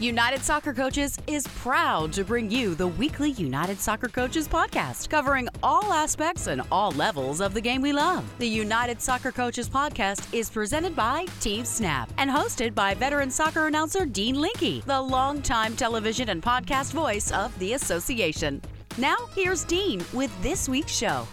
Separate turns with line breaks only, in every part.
United Soccer Coaches is proud to bring you the weekly United Soccer Coaches podcast, covering all aspects and all levels of the game we love. The United Soccer Coaches podcast is presented by Team Snap and hosted by veteran soccer announcer Dean Linke, the longtime television and podcast voice of the association. Now, here's Dean with this week's show.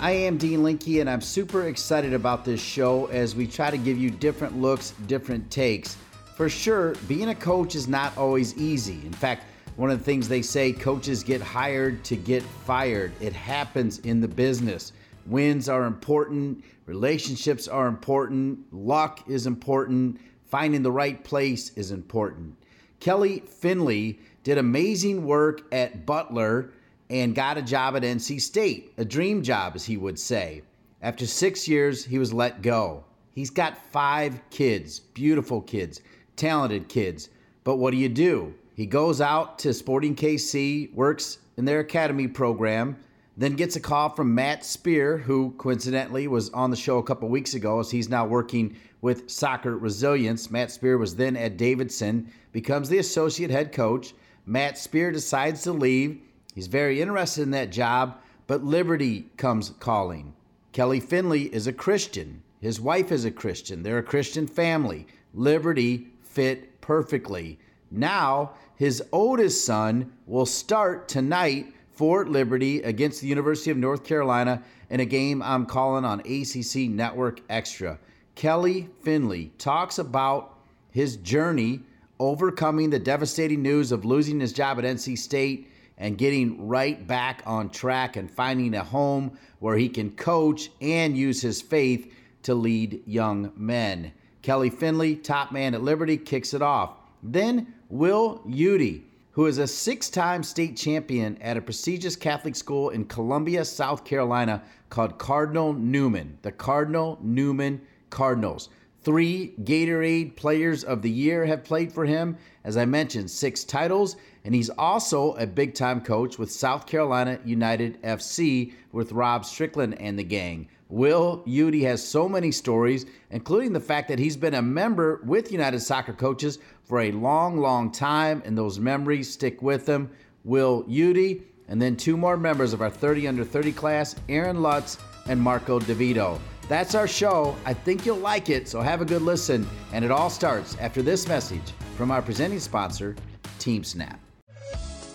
I am Dean Linke, and I'm super excited about this show as we try to give you different looks, different takes. For sure, being a coach is not always easy. In fact, one of the things they say coaches get hired to get fired. It happens in the business. Wins are important, relationships are important, luck is important, finding the right place is important. Kelly Findley did amazing work at Butler and got a job at NC State, a dream job, as he would say. After six years, he was let go. He's got five kids, beautiful kids, talented kids. But what do you do? He goes out to Sporting KC, works in their academy program, then gets a call from Matt Spear, who coincidentally was on the show a couple weeks ago, as he's now working with Soccer Resilience. Matt Spear was then at Davidson, becomes the associate head coach. Matt Spear decides to leave He's very interested in that job, but Liberty comes calling. Kelly Findley is a Christian. His wife is a Christian. They're a Christian family. Liberty fit perfectly. Now, his oldest son will start tonight for Liberty against the University of North Carolina in a game I'm calling on ACC Network Extra. Kelly Findley talks about his journey overcoming the devastating news of losing his job at NC State and getting right back on track and finding a home where he can coach and use his faith to lead young men. Kelly Findley, top man at Liberty, kicks it off. Then Will Udy, who is a six time state champion at a prestigious Catholic school in Columbia, South Carolina, called Cardinal Newman, the Cardinal Newman Cardinals. Three Gatorade Players of the Year have played for him. As I mentioned, six titles, and he's also a big time coach with South Carolina United FC with Rob Strickland and the gang. Will Udy has so many stories, including the fact that he's been a member with United Soccer Coaches for a long, long time, and those memories stick with him. Will Udy, and then two more members of our 30 under 30 class, Aaron Lutz and Marco DeVito. That's our show. I think you'll like it, so have a good listen. And it all starts after this message from our presenting sponsor, Team Snap.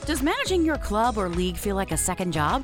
Does managing your club or league feel like a second job?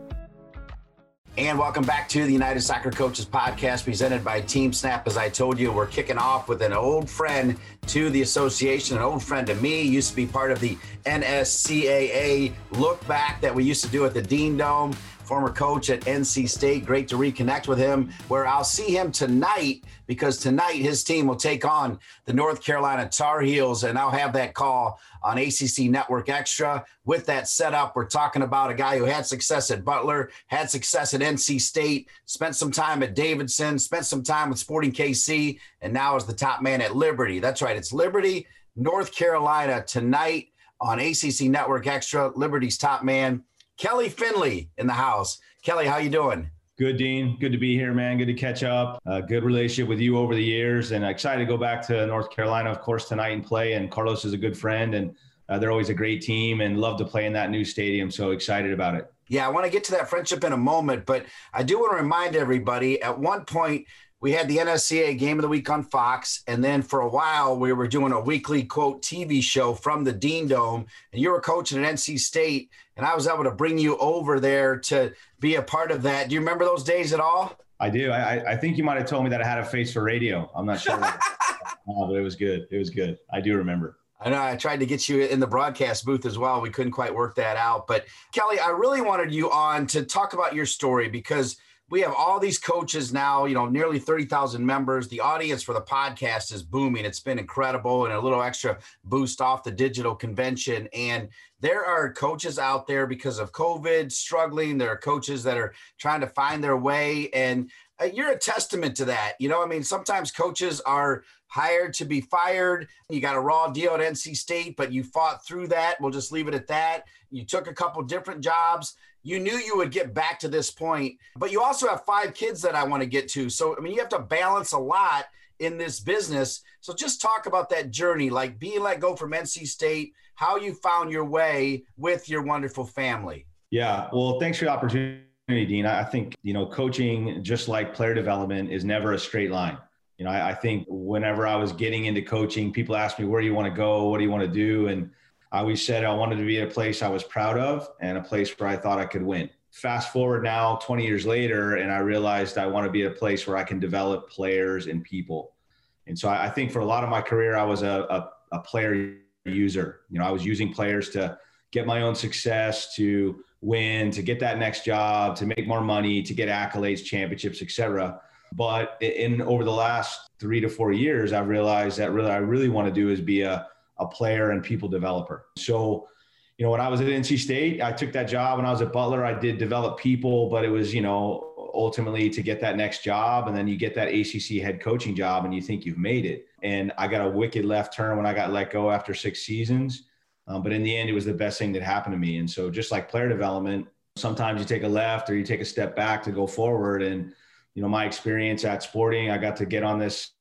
And welcome back to the United Soccer Coaches podcast presented by Team Snap. As I told you, we're kicking off with an old friend to the association, an old friend to me, used to be part of the NSCAA look back that we used to do at the Dean Dome former coach at NC State. Great to reconnect with him, where I'll see him tonight because tonight his team will take on the North Carolina Tar Heels, and I'll have that call on ACC Network Extra. With that setup, we're talking about a guy who had success at Butler, had success at NC State, spent some time at Davidson, spent some time with Sporting KC, and now is the top man at Liberty. That's right, it's Liberty, North Carolina tonight on ACC Network Extra. Liberty's top man. Kelly Findley in the house. Kelly, how you doing?
Good, Dean. Good to be here, man. Good to catch up. Uh, good relationship with you over the years, and excited to go back to North Carolina, of course, tonight and play. And Carlos is a good friend, and uh, they're always a great team, and love to play in that new stadium. So excited about it.
Yeah, I want to get to that friendship in a moment, but I do want to remind everybody. At one point, we had the NSCAA Game of the Week on Fox, and then for a while we were doing a weekly quote TV show from the Dean Dome, and you were coaching at NC State, and I was able to bring you over there to be a part of that. Do you remember those days at all?
I do. I, I think you might have told me that I had a face for radio. I'm not sure, uh, but it was good. It was good. I do remember.
I know I tried to get you in the broadcast booth as well. We couldn't quite work that out. But Kelly, I really wanted you on to talk about your story because we have all these coaches now, you know, nearly 30,000 members. The audience for the podcast is booming. It's been incredible and a little extra boost off the digital convention. And there are coaches out there because of COVID struggling. There are coaches that are trying to find their way. And uh, you're a testament to that. You know, I mean, sometimes coaches are hired to be fired. You got a raw deal at NC State, but you fought through that. We'll just leave it at that. You took a couple different jobs you knew you would get back to this point, but you also have five kids that I want to get to. So, I mean, you have to balance a lot in this business. So, just talk about that journey, like being let go from NC State, how you found your way with your wonderful family.
Yeah. Well, thanks for the opportunity, Dean. I think, you know, coaching, just like player development, is never a straight line. You know, I, I think whenever I was getting into coaching, people asked me, where do you want to go? What do you want to do? And I always said I wanted to be a place I was proud of and a place where I thought I could win. Fast forward now 20 years later, and I realized I want to be a place where I can develop players and people. And so I think for a lot of my career, I was a, a, a player user. You know, I was using players to get my own success, to win, to get that next job, to make more money, to get accolades, championships, etc. But in over the last three to four years, I've realized that really I really want to do is be a a player and people developer. So, you know, when I was at NC State, I took that job. When I was at Butler, I did develop people, but it was, you know, ultimately to get that next job. And then you get that ACC head coaching job and you think you've made it. And I got a wicked left turn when I got let go after six seasons. Um, but in the end, it was the best thing that happened to me. And so, just like player development, sometimes you take a left or you take a step back to go forward. And, you know, my experience at Sporting, I got to get on this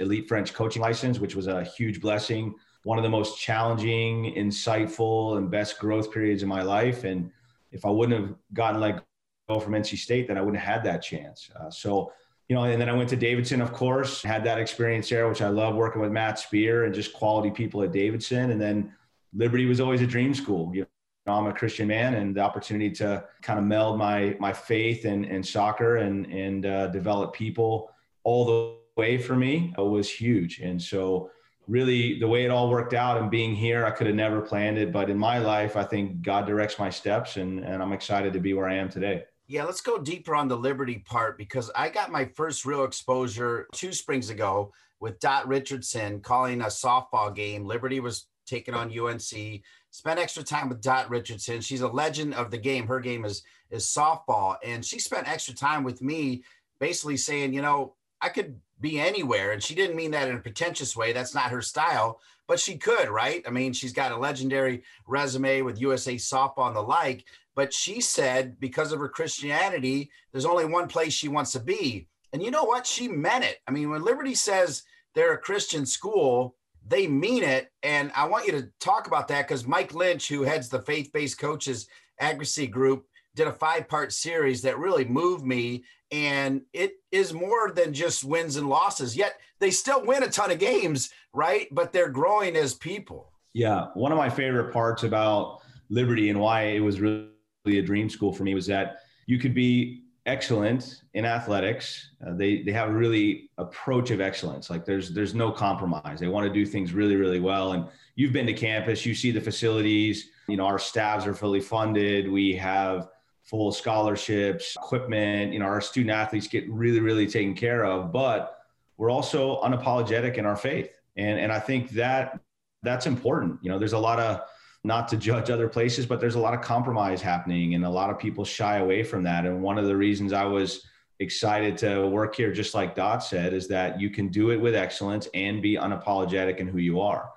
elite French coaching license, which was a huge blessing one of the most challenging, insightful, and best growth periods in my life. And if I wouldn't have gotten like go from NC State, then I wouldn't have had that chance. Uh, so, you know, and then I went to Davidson, of course, had that experience there, which I love working with Matt Spear and just quality people at Davidson. And then Liberty was always a dream school. You know, I'm a Christian man, and the opportunity to kind of meld my my faith and and soccer and and uh, develop people all the way for me was huge. And so really the way it all worked out and being here, I could have never planned it. But in my life, I think God directs my steps and, and I'm excited to be where I am today.
Yeah, let's go deeper on the Liberty part because I got my first real exposure two springs ago with Dot Richardson calling a softball game. Liberty was taking on UNC. Spent extra time with Dot Richardson. She's a legend of the game. Her game is is softball, and she spent extra time with me, basically saying, you know, I could be anywhere. And she didn't mean that in a pretentious way. That's not her style, but she could, right? I mean, she's got a legendary resume with USA softball and the like. But she said because of her Christianity, there's only one place she wants to be. And you know what? She meant it. I mean, when Liberty says they're a Christian school, they mean it. And I want you to talk about that because Mike Lynch, who heads the faith based coaches advocacy group, did a five part series that really moved me. And it is more than just wins and losses, yet they still win a ton of games, right? But they're growing as people.
Yeah. One of my favorite parts about Liberty and why it was really a dream school for me was that you could be excellent in athletics. Uh, they they have a really approach of excellence. Like there's there's no compromise. They want to do things really really well. And you've been to campus, you see the facilities. You know our staffs are fully funded. We have full scholarships, equipment. You know, our student athletes get really, really taken care of, but we're also unapologetic in our faith. And, and I think that that's important. You know, there's a lot of, not to judge other places, but there's a lot of compromise happening and a lot of people shy away from that. And one of the reasons I was excited to work here, just like Dot said, is that you can do it with excellence and be unapologetic in who you are.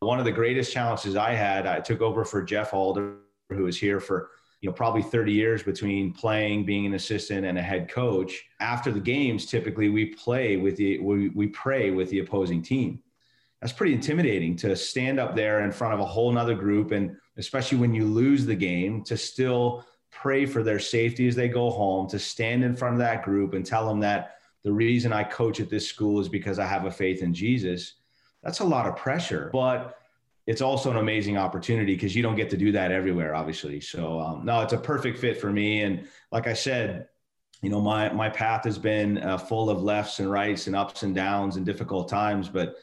One of the greatest challenges I had, I took over for Jeff Alder, who was here for you know probably 30 years between playing being an assistant and a head coach. After the games typically we play with the we, we pray with the opposing team. That's pretty intimidating to stand up there in front of a whole nother group and especially when you lose the game to still pray for their safety as they go home to stand in front of that group and tell them that the reason i coach at this school is because i have a faith in jesus. That's a lot of pressure but it's also an amazing opportunity because you don't get to do that everywhere, obviously. So um, no, it's a perfect fit for me. And like I said, you know, my my path has been uh, full of lefts and rights and ups and downs and difficult times. But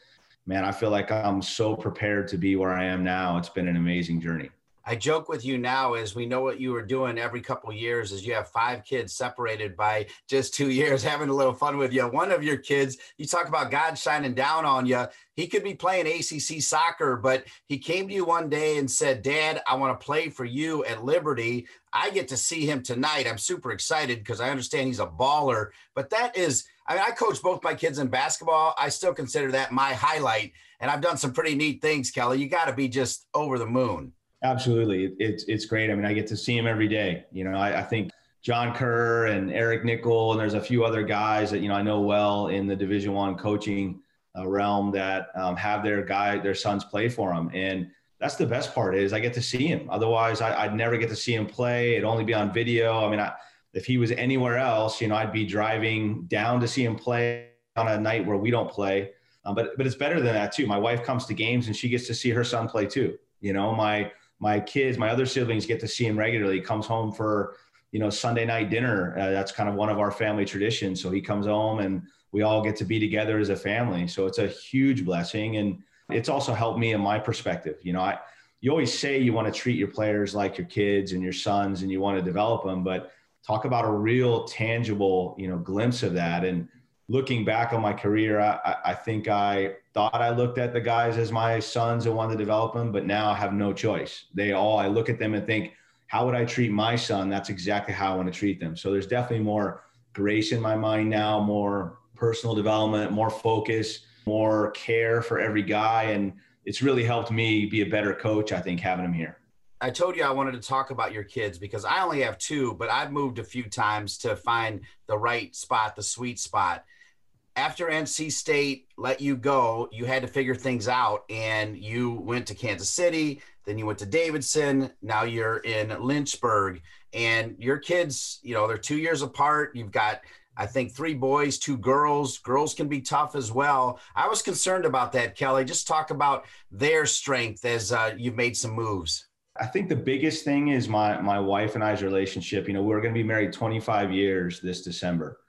man, I feel like I'm so prepared to be where I am now. It's been an amazing journey.
I joke with you now as we know what you were doing every couple years is you have five kids separated by just two years, having a little fun with you. One of your kids, you talk about God shining down on you. He could be playing ACC soccer, but he came to you one day and said, Dad, I want to play for you at Liberty. I get to see him tonight. I'm super excited because I understand he's a baller, but that is, I mean, I coach both my kids in basketball. I still consider that my highlight. And I've done some pretty neat things, Kelly. You got to be just over the moon.
Absolutely. It's, it's great. I mean, I get to see him every day. You know, I, I think John Kerr and Eric Nickel, and there's a few other guys that, you know, I know well in the division one coaching uh, realm that um, have their guy, their sons play for them. And that's the best part is I get to see him. Otherwise I, would never get to see him play. It'd only be on video. I mean, I, if he was anywhere else, you know, I'd be driving down to see him play on a night where we don't play. Um, but, but it's better than that too. My wife comes to games and she gets to see her son play too. You know, my, my kids, my other siblings get to see him regularly. He comes home for, you know, Sunday night dinner. Uh, that's kind of one of our family traditions. So he comes home and we all get to be together as a family. So it's a huge blessing. And it's also helped me in my perspective. You know, I, you always say you want to treat your players like your kids and your sons and you want to develop them, but talk about a real tangible, you know, glimpse of that. And looking back on my career, I, I think I thought I looked at the guys as my sons and wanted to develop them, but now I have no choice. They all, I look at them and think, how would I treat my son? That's exactly how I want to treat them. So there's definitely more grace in my mind now, more personal development, more focus, more care for every guy. And it's really helped me be a better coach, I think, having him here.
I told you I wanted to talk about your kids because I only have two, but I've moved a few times to find the right spot, the sweet spot after NC State let you go, you had to figure things out and you went to Kansas City, then you went to Davidson, now you're in Lynchburg and your kids, you know, they're 2 years apart. You've got I think three boys, two girls. Girls can be tough as well. I was concerned about that, Kelly. Just talk about their strength as uh, you've made some moves.
I think the biggest thing is my my wife and I's relationship. You know, we're going to be married 25 years this December.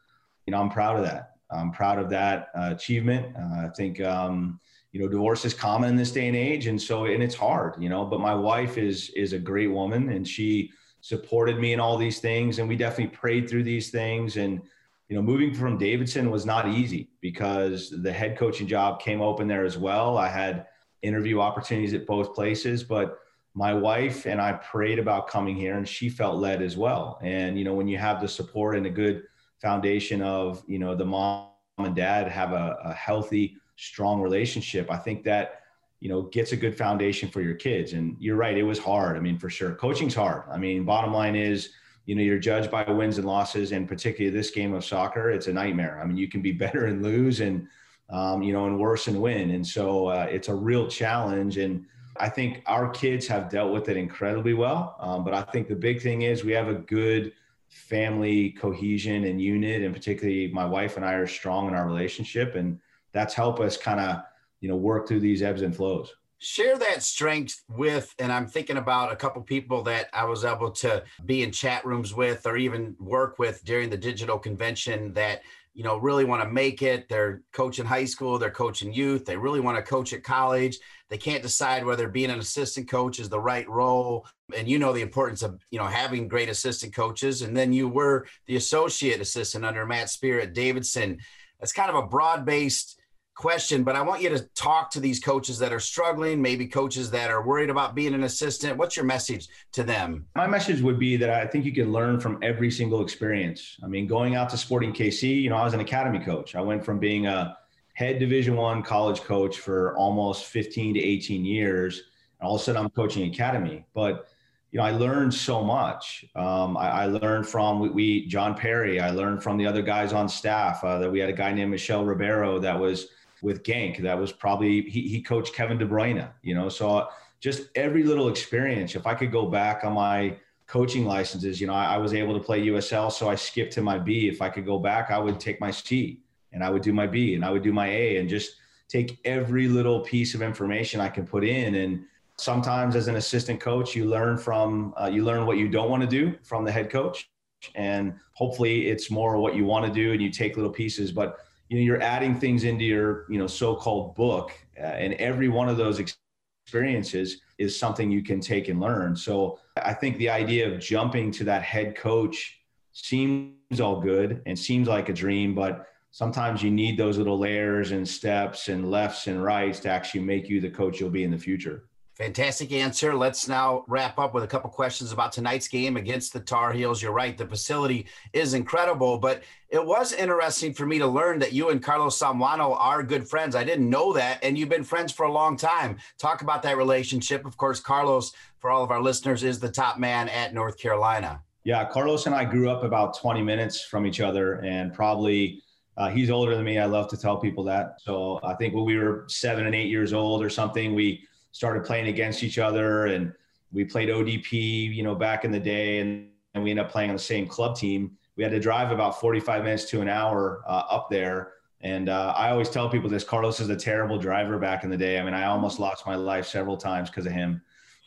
You know, I'm proud of that. I'm proud of that uh, achievement. Uh, I think, um, you know, divorce is common in this day and age. And so, and it's hard, you know, but my wife is, is a great woman and she supported me in all these things. And we definitely prayed through these things. And, you know, moving from Davidson was not easy because the head coaching job came open there as well. I had interview opportunities at both places, but my wife and I prayed about coming here and she felt led as well. And, you know, when you have the support and a good foundation of you know the mom and dad have a, a healthy strong relationship i think that you know gets a good foundation for your kids. And you're right it was hard i mean for sure. Coaching's hard. I mean bottom line is you know you're judged by wins and losses and particularly this game of soccer it's a nightmare. I mean you can be better and lose and um, you know and worse and win. And so uh, it's a real challenge. And i think our kids have dealt with it incredibly well. Um, but i think the big thing is we have a good family cohesion and unit and particularly my wife and i are strong in our relationship and that's helped us kind of you know work through these ebbs and flows.
Share that strength with and i'm thinking about a couple people that i was able to be in chat rooms with or even work with during the digital convention that you know really want to make it. They're coaching high school they're coaching youth they really want to coach at college. They can't decide whether being an assistant coach is the right role and you know the importance of you know having great assistant coaches. And then you were the associate assistant under matt spear at davidson. That's kind of a broad based question, but I want you to talk to these coaches that are struggling, maybe coaches that are worried about being an assistant. What's your message to them?
My message would be that I think you can learn from every single experience. I mean, going out to Sporting KC, you know, I was an academy coach. I went from being a head Division One college coach for almost 15 to 18 years, and all of a sudden I'm coaching academy. But you know, I learned so much. Um, I, I, learned from we, we, John Perry. I learned from the other guys on staff. Uh, that we had a guy named Michelle Ribeiro that was with Genk. That was probably he, he coached Kevin De Bruyne. You know, so just every little experience. If I could go back on my coaching licenses, you know, I, I was able to play USL, so I skipped to my B. If I could go back, I would take my C and I would do my B and I would do my A and just take every little piece of information I can put in and sometimes as an assistant coach you learn from uh, you learn what you don't want to do from the head coach and hopefully it's more what you want to do and you take little pieces but you know you're adding things into your you know so-called book uh, and every one of those experiences is something you can take and learn. So I think the idea of jumping to that head coach seems all good and seems like a dream, but sometimes you need those little layers and steps and lefts and rights to actually make you the coach you'll be in the future.
Fantastic answer. Let's now wrap up with a couple questions about tonight's game against the Tar Heels. You're right, the facility is incredible, but it was interesting for me to learn that you and Carlos Somoano are good friends. I didn't know that, and you've been friends for a long time. Talk about that relationship. Of course, Carlos, for all of our listeners, is the top man at North Carolina.
Yeah, Carlos and I grew up about 20 minutes from each other, and probably uh, he's older than me. I love to tell people that. So I think when we were seven and eight years old or something, we started playing against each other and we played ODP, you know, back in the day, and, and we ended up playing on the same club team. We had to drive about 45 minutes to an hour uh, up there. And uh, I always tell people this Carlos is a terrible driver back in the day. I mean, I almost lost my life several times because of him.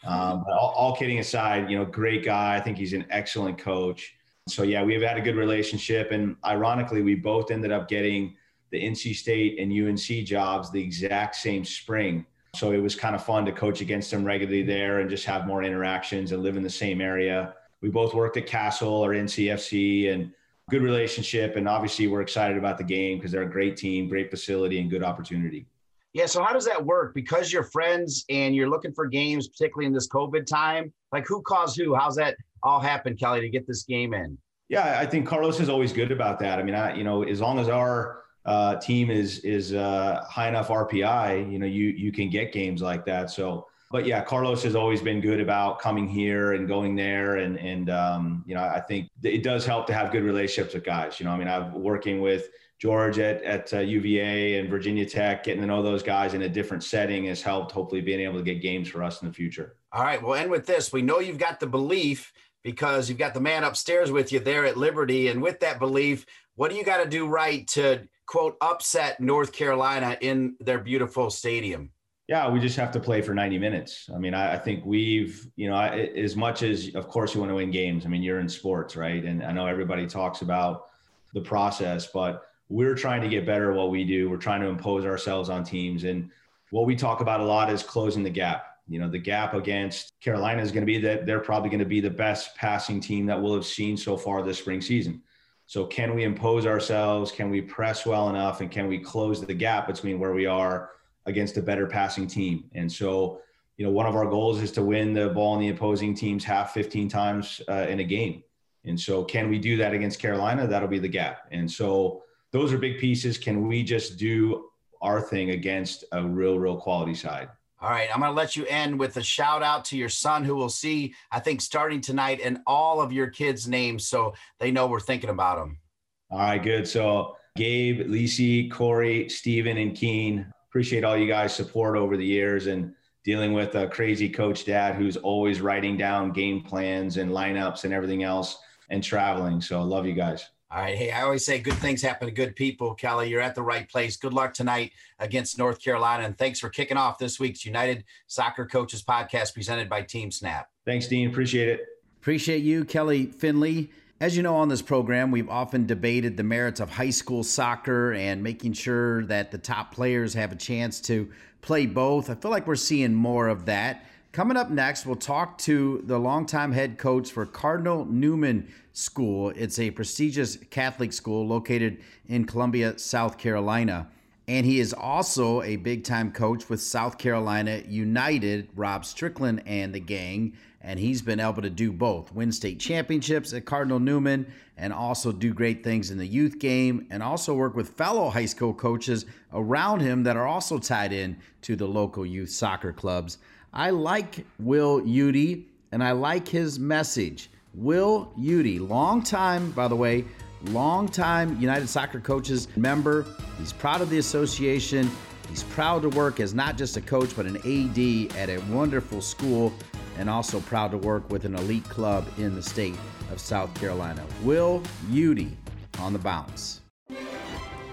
Um, but all, all, kidding aside, you know, great guy. I think he's an excellent coach. So, yeah, we've had a good relationship. And ironically, we both ended up getting the NC State and UNC jobs the exact same spring. So it was kind of fun to coach against him regularly there and just have more interactions and live in the same area. We both worked at CASL or NCFC and good relationship. And obviously, we're excited about the game because they're a great team, great facility, and good opportunity.
Yeah. So how does that work? Because you're friends and you're looking for games, particularly in this COVID time. Like who calls who? How's that all happen, Kelly, to get this game in?
Yeah, I think Carlos is always good about that. I mean, I, you know, as long as our uh, team is is uh, high enough RPI, you know, you you can get games like that. So, but yeah, Carlos has always been good about coming here and going there, and and um, you know, I think it does help to have good relationships with guys. You know, I mean, I'm working with George at at uh, UVA and Virginia Tech, getting to know those guys in a different setting has helped. Hopefully, being able to get games for us in the future.
All right, we'll end with this. We know you've got the belief because you've got the man upstairs with you there at Liberty, and with that belief, what do you got to do right to quote upset North Carolina in their beautiful stadium?
Yeah, we just have to play for 90 minutes. I mean, I, I think we've, you know, I, as much as, of course, you want to win games. I mean, you're in sports, right? And I know everybody talks about the process, but we're trying to get better at what we do. We're trying to impose ourselves on teams. And what we talk about a lot is closing the gap. You know, the gap against Carolina is going to be that they're probably going to be the best passing team that we'll have seen so far this spring season. So can we impose ourselves? Can we press well enough? And can we close the gap between where we are against a better passing team? And so, you know, one of our goals is to win the ball in the opposing team's half 15 times uh, in a game. And so, can we do that against Carolina? That'll be the gap. And so, those are big pieces. Can we just do our thing against a real, real quality side?
All right, I'm going to let you end with a shout out to your son, who will see, I think, starting tonight, and all of your kids' names so they know we're thinking about them.
All right, good. So, Gabe, Lisi, Corey, Steven, and Keen, appreciate all you guys' support over the years and dealing with a crazy coach dad who's always writing down game plans and lineups and everything else and traveling. So, I love you guys.
All right. Hey, I always say good things happen to good people. Kelly, you're at the right place. Good luck tonight against North Carolina. And thanks for kicking off this week's United Soccer Coaches podcast presented by Team Snap.
Thanks, Dean. Appreciate it.
Appreciate you, Kelly Findley. As you know, on this program, we've often debated the merits of high school soccer and making sure that the top players have a chance to play both. I feel like we're seeing more of that. Coming up next, we'll talk to the longtime head coach for Cardinal Newman School. It's a prestigious Catholic school located in Columbia, South Carolina. And he is also a big time coach with South Carolina United, Rob Strickland and the gang. And he's been able to do both win state championships at Cardinal Newman and also do great things in the youth game and also work with fellow high school coaches around him that are also tied in to the local youth soccer clubs. I like Will Udy and I like his message. Will Udy, long time, by the way, long time United Soccer Coaches member. He's proud of the association. He's proud to work as not just a coach, but an AD at a wonderful school, and also proud to work with an elite club in the state of South Carolina. Will Udy on the bounce.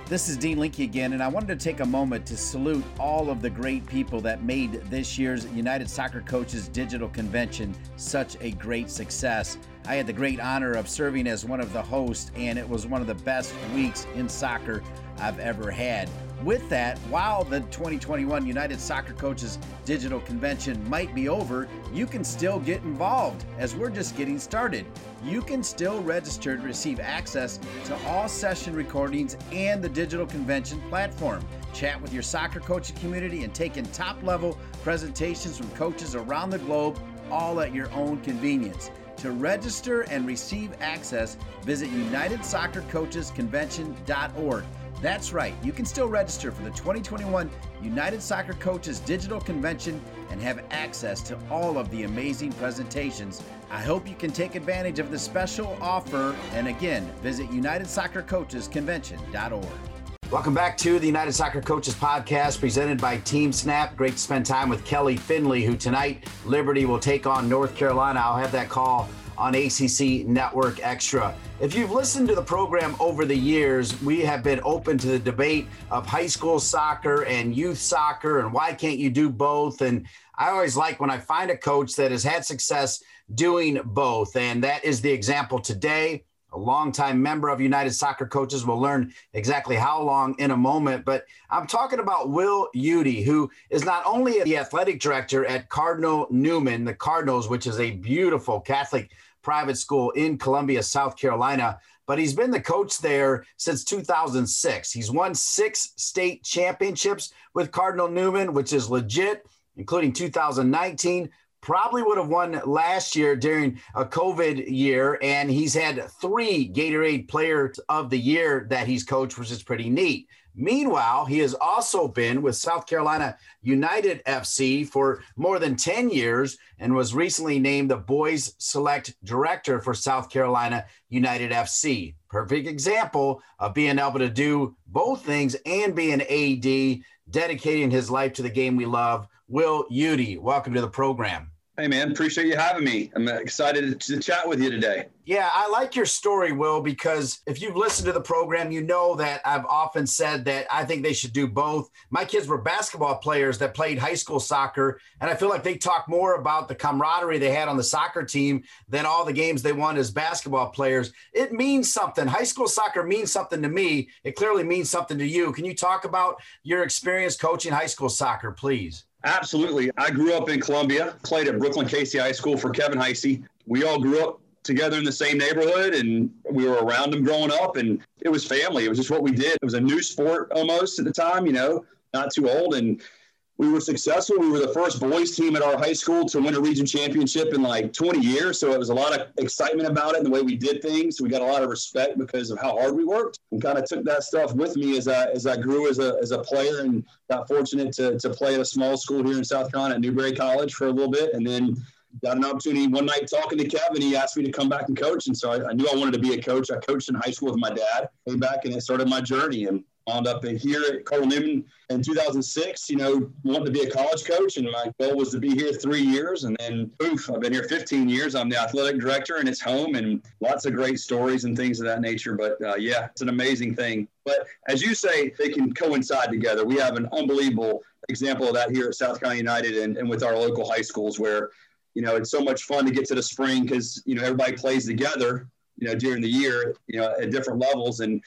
This is Dean Linke again, and I wanted to take a moment to salute all of the great people that made this year's United Soccer Coaches Digital Convention such a great success. I had the great honor of serving as one of the hosts, and it was one of the best weeks in soccer I've ever had. With that, while the 2021 United Soccer Coaches Digital Convention might be over, you can still get involved as we're just getting started. You can still register to receive access to all session recordings and the digital convention platform. Chat with your soccer coaching community and take in top level presentations from coaches around the globe, all at your own convenience. To register and receive access, visit UnitedSoccerCoachesConvention.org. That's right, you can still register for the 2021 United Soccer Coaches Digital Convention and have access to all of the amazing presentations. I hope you can take advantage of the special offer and again, visit UnitedSoccerCoachesConvention.org. Welcome back to the United Soccer Coaches Podcast presented by Team Snap. Great to spend time with Kelly Findley, who tonight Liberty will take on North Carolina. I'll have that call on ACC Network Extra. If you've listened to the program over the years, we have been open to the debate of high school soccer and youth soccer and why can't you do both? And I always like when I find a coach that has had success doing both. And that is the example today. A longtime member of United Soccer Coaches will learn exactly how long in a moment. But I'm talking about Will Udy, who is not only the athletic director at Cardinal Newman, the Cardinals, which is a beautiful Catholic private school in Columbia, South Carolina. But he's been the coach there since 2006. He's won six state championships with Cardinal Newman, which is legit, including 2019. Probably would have won last year during a COVID year. And he's had three Gatorade Players of the Year that he's coached, which is pretty neat. Meanwhile, he has also been with South Carolina United FC for more than 10 years and was recently named the Boys Select Director for South Carolina United FC. Perfect example of being able to do both things and be an AD, dedicating his life to the game we love. Will Udy, welcome to the program.
Hey, man, appreciate you having me. I'm excited to chat with you today.
Yeah, I like your story, Will, because if you've listened to the program, you know that I've often said that I think they should do both. My kids were basketball players that played high school soccer, and I feel like they talk more about the camaraderie they had on the soccer team than all the games they won as basketball players. It means something. High school soccer means something to me. It clearly means something to you. Can you talk about your experience coaching high school soccer, please?
Absolutely. I grew up in Columbia, played at Brookland Cayce High School for Kevin Heisey. We all grew up together in the same neighborhood and we were around them growing up and it was family. It was just what we did. It was a new sport almost at the time, you know, not too old. And we were successful. We were the first boys team at our high school to win a region championship in like 20 years. So it was a lot of excitement about it and the way we did things. We got a lot of respect because of how hard we worked and kind of took that stuff with me as I, as I grew as a, as a player and got fortunate to, to play at a small school here in South Carolina at Newberry College for a little bit. And then got an opportunity one night talking to Kevin. He asked me to come back and coach. And so I, I knew I wanted to be a coach. I coached in high school with my dad, came back and it started my journey. And wound up here at Cardinal Newman in 2006, you know, wanted to be a college coach. And my goal was to be here three years. And then, poof, I've been here 15 years. I'm the athletic director and it's home and lots of great stories and things of that nature. But uh, yeah, it's an amazing thing. But as you say, they can coincide together. We have an unbelievable example of that here at South Carolina United and, and with our local high schools where, you know, it's so much fun to get to the spring because, you know, everybody plays together, you know, during the year, you know, at different levels. And,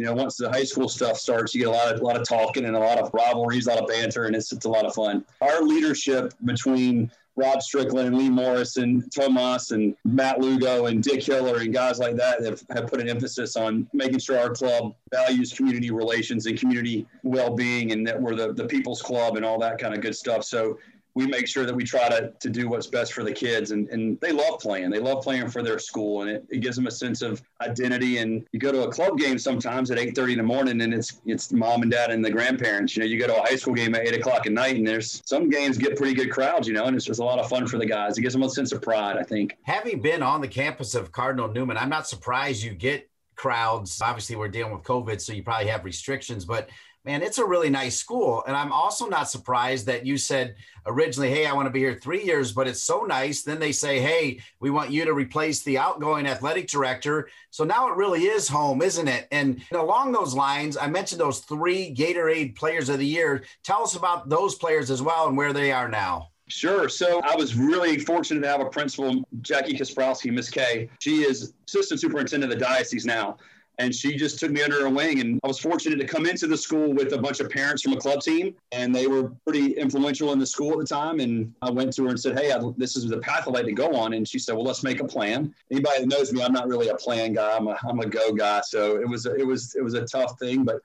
you know, once the high school stuff starts, you get a lot of a lot of talking and a lot of rivalries, a lot of banter, and it's it's a lot of fun. Our leadership between Rob Strickland and Lee Morris and Tomas and Matt Lugo and Dick Hiller and guys like that have, have put an emphasis on making sure our club values community relations and community well-being and that we're the, the people's club and all that kind of good stuff. So we make sure that we try to, to do what's best for the kids. And, and they love playing. They love playing for their school. And it, it gives them a sense of identity. And you go to a club game sometimes at 8.30 in the morning and it's it's mom and dad and the grandparents. You know you go to a high school game at 8 o'clock at night and there's some games get pretty good crowds you know and it's just a lot of fun for the guys. It gives them a sense of pride i think.
Having been on the campus of cardinal newman i'm not surprised you get crowds. Obviously we're dealing with covid so you probably have restrictions but man, it's a really nice school. And I'm also not surprised that you said originally, hey, I want to be here three years, but it's so nice. Then they say, hey, we want you to replace the outgoing athletic director. So now it really is home, isn't it? And along those lines, I mentioned those three Gatorade players of the year. Tell us about those players as well and where they are now.
Sure. So I was really fortunate to have a principal, Jackie Kasprowski, Miss K. She is assistant superintendent of the diocese now. And she just took me under her wing. And I was fortunate to come into the school with a bunch of parents from a club team, and they were pretty influential in the school at the time. And I went to her and said, "Hey, I, this is the path I'd like to go on." And she said, "Well, let's make a plan." Anybody that knows me, I'm not really a plan guy. I'm a I'm a go guy. So it was it was it was a tough thing, but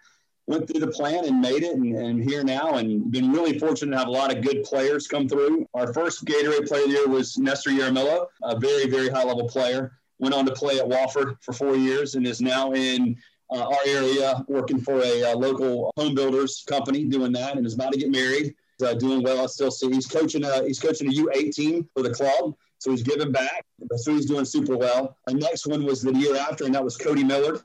went through the plan and made it and, and here now and been really fortunate to have a lot of good players come through. Our first Gatorade player of the year was Nestor Jaramillo, a very, very high level player went on to play at Wofford for four years and is now in uh, our area working for a uh, local home builders company doing that and is about to get married. Uh, doing well. I still see he's coaching. A, he's coaching a U18 for the club, so he's giving back. So he's doing super well. The next one was the year after, and that was Cody Millard.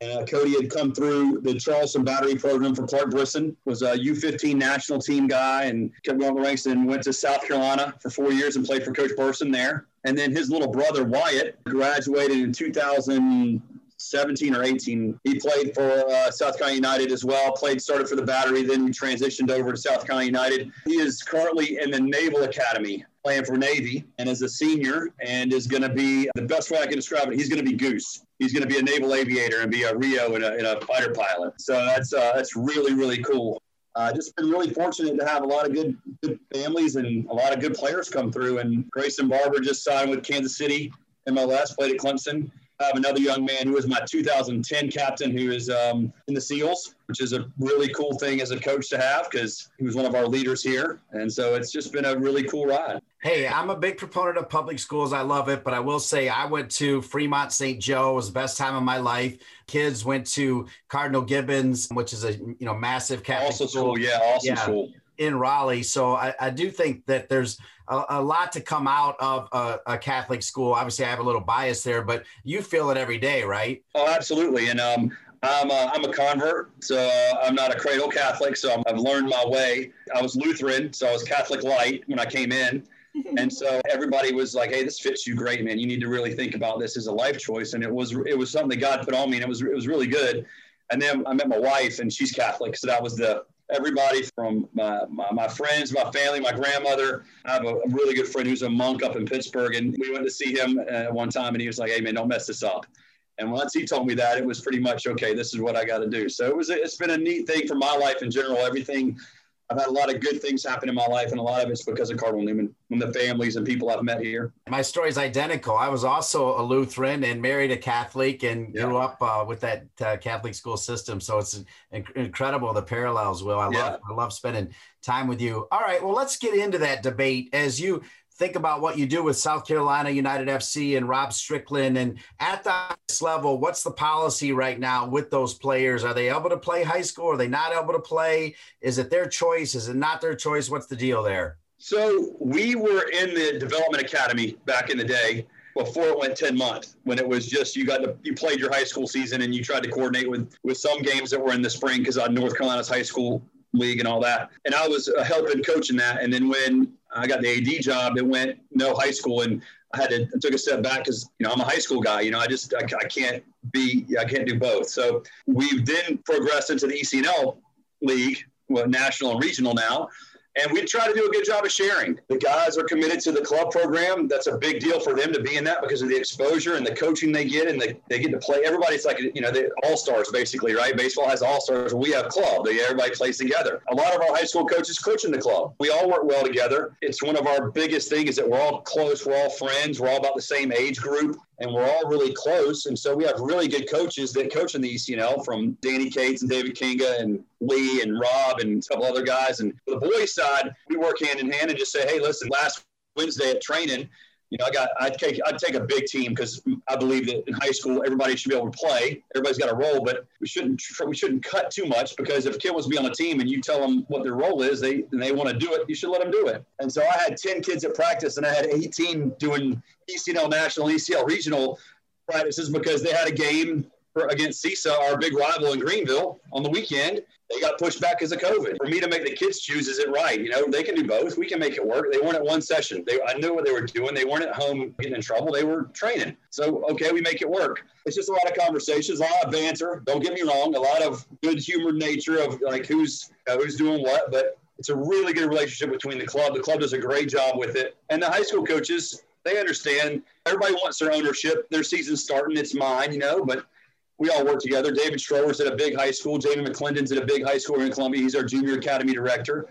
Uh, Cody had come through the Charleston Battery program for Clark Brisson, was a U15 national team guy, and kept going the ranks. And went to South Carolina for four years and played for Coach Berson there. And then his little brother Wyatt graduated in 2017 or 18. He played for uh, South Carolina United as well. Played, started for the Battery, then transitioned over to South Carolina United. He is currently in the Naval Academy playing for Navy and is a senior and is going to be the best way I can describe it. He's going to be Goose. He's going to be a naval aviator and be a Rio and a, and a fighter pilot. So that's uh, that's really really cool. Uh, just been really fortunate to have a lot of good good families and a lot of good players come through. And Grayson Barber just signed with Kansas City MLS, played at Clemson. I have another young man who was my 2010 captain who is um, in the SEALs, which is a really cool thing as a coach to have because he was one of our leaders here. And so it's just been a really cool ride.
Hey, I'm a big proponent of public schools. I love it, but I will say I went to Fremont St. Joe. It was the best time of my life. Kids went to Cardinal Gibbons, which is a you know massive Catholic
also school. school. Yeah, awesome yeah. school
in Raleigh. So I, I do think that there's a, a, lot to come out of a, a, Catholic school. Obviously, I have a little bias there, but you feel it every day, right?
Oh, absolutely. And um, I'm a, I'm a convert, so uh, I'm not a cradle Catholic. So i have learned my way. I was Lutheran, so I was Catholic light when I came in. and so everybody was like, "Hey, this fits you great, man. You need to really think about this as a life choice." And it was it was something that God put on me, and it was it was really good. And then I met my wife, and she's Catholic, so that was the everybody from my, my, my, friends, my family, my grandmother. I have a, a, really good friend who's a monk up in Pittsburgh, and we went to see him uh, one time, and he was like, "Hey, man, don't mess this up." And once he told me that, it was pretty much okay. This is what I got to do. So it was. It's been a neat thing for my life in general. Everything I've had a lot of good things happen in my life, and a lot of it's because of Cardinal Newman and the families and people I've met here.
My story is identical. I was also a Lutheran and married a Catholic and yeah. grew up uh, with that uh, Catholic school system. So it's incredible the parallels. Will I love I love spending time with you. All right, well let's get into that debate as you think about what you do with South Carolina United FC and Rob Strickland. And at this level, what's the policy right now with those players? Are they able to play high school? Are they not able to play? Is it their choice? Is it not their choice? What's the deal there?
So we were in the development academy back in the day before it went 10 months when it was just you got to you played your high school season and you tried to coordinate with with some games that were in the spring because on north carolina's high school league and all that and i was helping coaching that and then when I got the AD job. It went no high school, and I had to I took a step back because you know I'm a high school guy. You know, I just I, I can't be I can't do both. So we've then progressed into the ECNL league, well, national and regional now, and we try to do a good job of sharing. The guys are committed to the club program. That's a big deal for them to be in that because of the exposure and the coaching they get, and the, they get to play. Everybody's like, you know, the all stars basically, right? Baseball has all stars. We have club. They, everybody plays together. A lot of our high school coaches coach in the club. We all work well together. It's one of our biggest things is that we're all close. We're all friends. We're all about the same age group and we're all really close. And so we have really good coaches that coach in the ECNL from Danny Cates and David Kinga and Lee and Rob and a couple other guys. And the boys side, we work hand in hand and just say, hey, listen, last Wednesday at training, you know, I got I'd take I'd take a big team because I believe that in high school everybody should be able to play. Everybody's got a role, but we shouldn't we shouldn't cut too much because if a kid wants to be on a team and you tell them what their role is, they and they want to do it, you should let them do it. And so I had ten kids at practice, and I had 18 doing ECNL national, ECL regional practices because they had a game against CESA, our big rival in Greenville, on the weekend, they got pushed back because of COVID. For me to make the kids choose, is it right? You know, they can do both. We can make it work. They weren't at one session. They, I knew what they were doing. They weren't at home getting in trouble. They were training. So, okay, we make it work. It's just a lot of conversations, a lot of banter. Don't get me wrong, a lot of good humored nature of like who's uh, who's doing what, but it's a really good relationship between the club. The club does a great job with it, and the high school coaches they understand. Everybody wants their ownership. Their season's starting. It's mine, you know, but we all work together. David Schroer's at a big high school. Jamie McClendon's at a big high school in Columbia. He's our junior academy director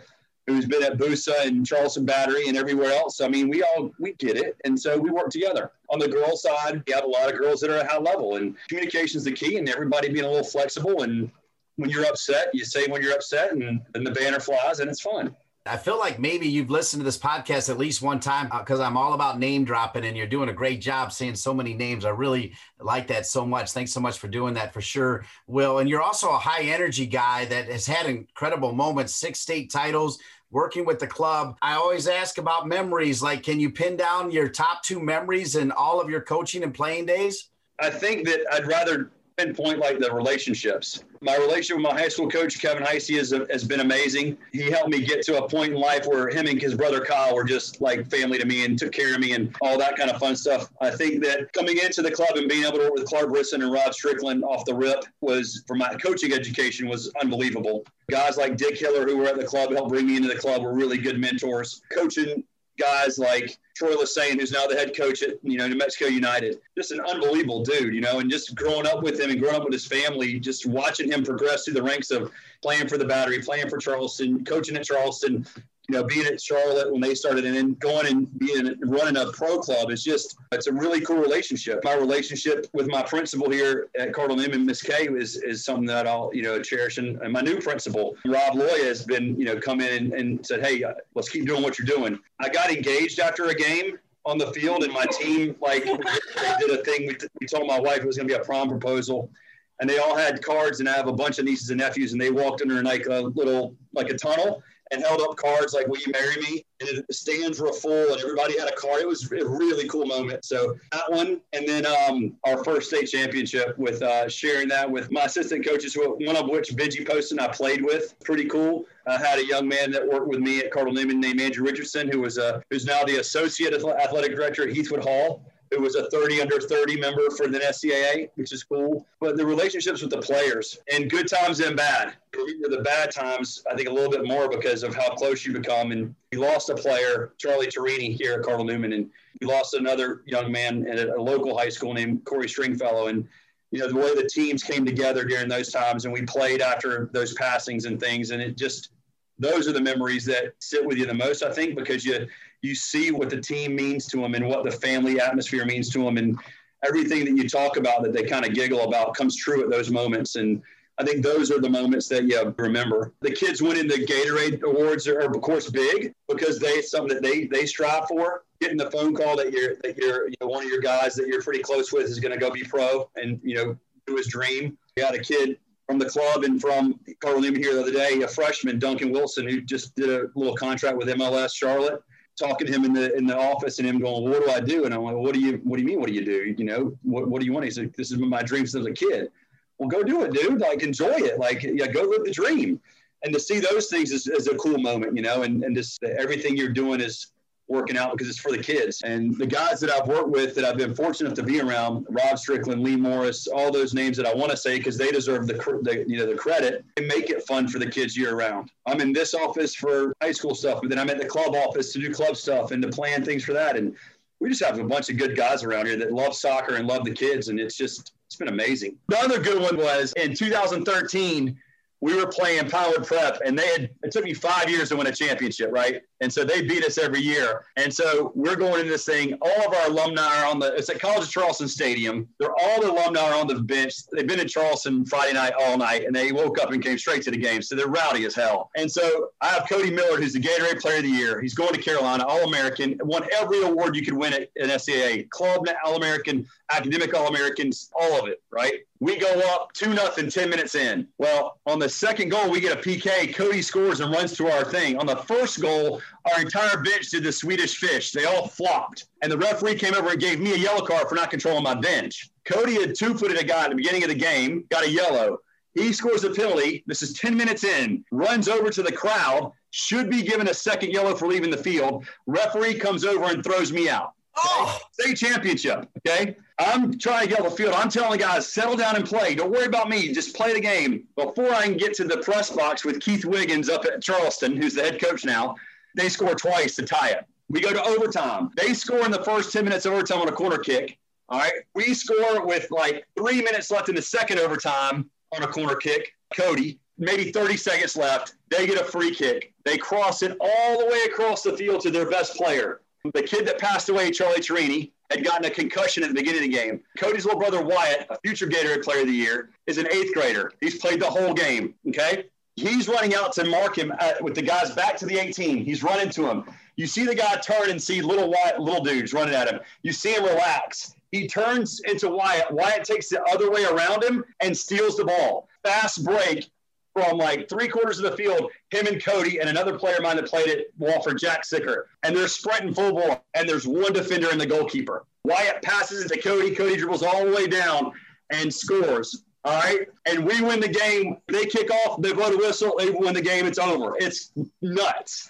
who's been at Busa and Charleston Battery and everywhere else. I mean, we all we get it, and so we work together. On the girls' side, we have a lot of girls that are at high level, and communication is the key, and everybody being a little flexible. And when you're upset, you say when you're upset, and then the banner flies, and it's fun.
I feel like maybe you've listened to this podcast at least one time because uh, I'm all about name dropping and you're doing a great job saying so many names. I really like that so much. Thanks so much for doing that for sure, Will. And you're also a high energy guy that has had incredible moments, six state titles, working with the club. I always ask about memories. Like, can you pin down your top two memories in all of your coaching and playing days?
I think that I'd rather pinpoint like the relationships. My relationship with my high school coach, Kevin Heisey, has, has been amazing. He helped me get to a point in life where him and his brother Kyle were just like family to me and took care of me and all that kind of fun stuff. I think that coming into the club and being able to work with Clark Berson and Rob Strickland off the rip was, for my coaching education, was unbelievable. Guys like Dick Hiller, who were at the club, helped bring me into the club, were really good mentors. Coaching guys like Troy Lesesne, who's now the head coach at you know New Mexico United, just an unbelievable dude, you know, and just growing up with him and growing up with his family, just watching him progress through the ranks of playing for the Battery, playing for Charleston, coaching at Charleston, you know, being at Charlotte when they started and then going and being running a pro club is just it's a really cool relationship. My relationship with my principal here at Cardinal Newman, Miss Kay, is is something that I'll you know cherish. And, and my new principal, Rob Loya, has been you know come in and, and said, hey, uh, let's keep doing what you're doing. I got engaged after a game on the field, and my team like they did a thing. We, we told my wife it was going to be a prom proposal and they all had cards and I have a bunch of nieces and nephews and they walked under like a little like a tunnel and held up cards like "Will you marry me?" And the stands were full, and everybody had a card. It was a really cool moment. So that one, and then um, our first state championship with uh, sharing that with my assistant coaches, one of which Benji Poston I played with. Pretty cool. I had a young man that worked with me at Cardinal Newman named Andrew Richardson, who was uh, who's now the associate athletic director at Heathwood Hall who was a 30 under 30 member for the NCAA, which is cool. But the relationships with the players and good times and bad. The bad times, I think a little bit more because of how close you become. And we lost a player, Charlie Torini, here at Cardinal Newman, and we lost another young man at a local high school named Corey Stringfellow. And you know the way the teams came together during those times, and we played after those passings and things, and it just those are the memories that sit with you the most, I think, because you you see what the team means to them and what the family atmosphere means to them, and everything that you talk about that they kind of giggle about comes true at those moments. And I think those are the moments that you remember. The kids winning the Gatorade awards are, of course, big because they something that they they strive for. Getting the phone call that you're that you're you know, one of your guys that you're pretty close with is going to go be pro and you know do his dream. You got a kid from the club and from Cardinal Newman here the other day, a freshman, Duncan Wilson, who just did a little contract with MLS Charlotte. Talking to him in the in the office and him going, "What do I do?" And I'm like, "What do you What do you mean? What do you do? You know, what What do you want?" He said, "This is my dream since a kid." Well, go do it, dude. Like, enjoy it. Like, yeah, go live the dream. And to see those things is, is a cool moment, you know. And and just everything you're doing is working out because it's for the kids. And the guys that I've worked with that I've been fortunate to be around, Rob Strickland, Lee Morris, all those names that I want to say because they deserve the, the, you know the credit and make it fun for the kids year round. I'm in this office for high school stuff, but then I'm at the club office to do club stuff and to plan things for that. And we just have a bunch of good guys around here that love soccer and love the kids, and it's just it's been amazing. The other good one was in 2013 we were playing Powered Prep, and they had it took me five years to win a championship, right? And so they beat us every year. And so we're going into this thing. All of our alumni are on the it's at College of Charleston Stadium. They're all the alumni are on the bench. They've been in Charleston Friday night all night, and they woke up and came straight to the game. So they're rowdy as hell. And so I have Cody Miller, who's the Gatorade Player of the Year. He's going to Carolina, All American, won every award you could win at an NCAA, Club All American, Academic All Americans, all of it, right? We go up 2 nothing 10 minutes in. Well, on the second goal, we get a PK. Cody scores and runs to our thing. On the first goal, our entire bench did the Swedish fish. They all flopped. And the referee came over and gave me a yellow card for not controlling my bench. Cody had two footed a guy at the beginning of the game, got a yellow. He scores a penalty. This is 10 minutes in, runs over to the crowd, should be given a second yellow for leaving the field. Referee comes over and throws me out. Oh. State championship. Okay. I'm trying to get on the field. I'm telling the guys, settle down and play. Don't worry about me. Just play the game. Before I can get to the press box with Keith Wiggins up at Charleston, who's the head coach now, they score twice to tie it. We go to overtime. They score in the first 10 minutes of overtime on a corner kick. All right. We score with like three minutes left in the second overtime on a corner kick. Cody, maybe 30 seconds left. They get a free kick. They cross it all the way across the field to their best player. The kid that passed away, Charlie Tarini, had gotten a concussion at the beginning of the game. Cody's little brother, Wyatt, a future Gatorade Player of the Year, is an eighth grader. He's played the whole game. Okay. He's running out to mark him at, with the guys back to the 18. He's running to him. You see the guy turn and see little Wyatt, little dudes running at him. You see him relax. He turns into Wyatt. Wyatt takes the other way around him and steals the ball. Fast break from like three quarters of the field, him and Cody and another player of mine that played at Wofford, Jack Sicker. And they're sprinting full ball, and there's one defender and the goalkeeper. Wyatt passes it to Cody. Cody dribbles all the way down and scores. All right. And we win the game. They kick off, they blow the whistle, they win the game. It's over. It's nuts.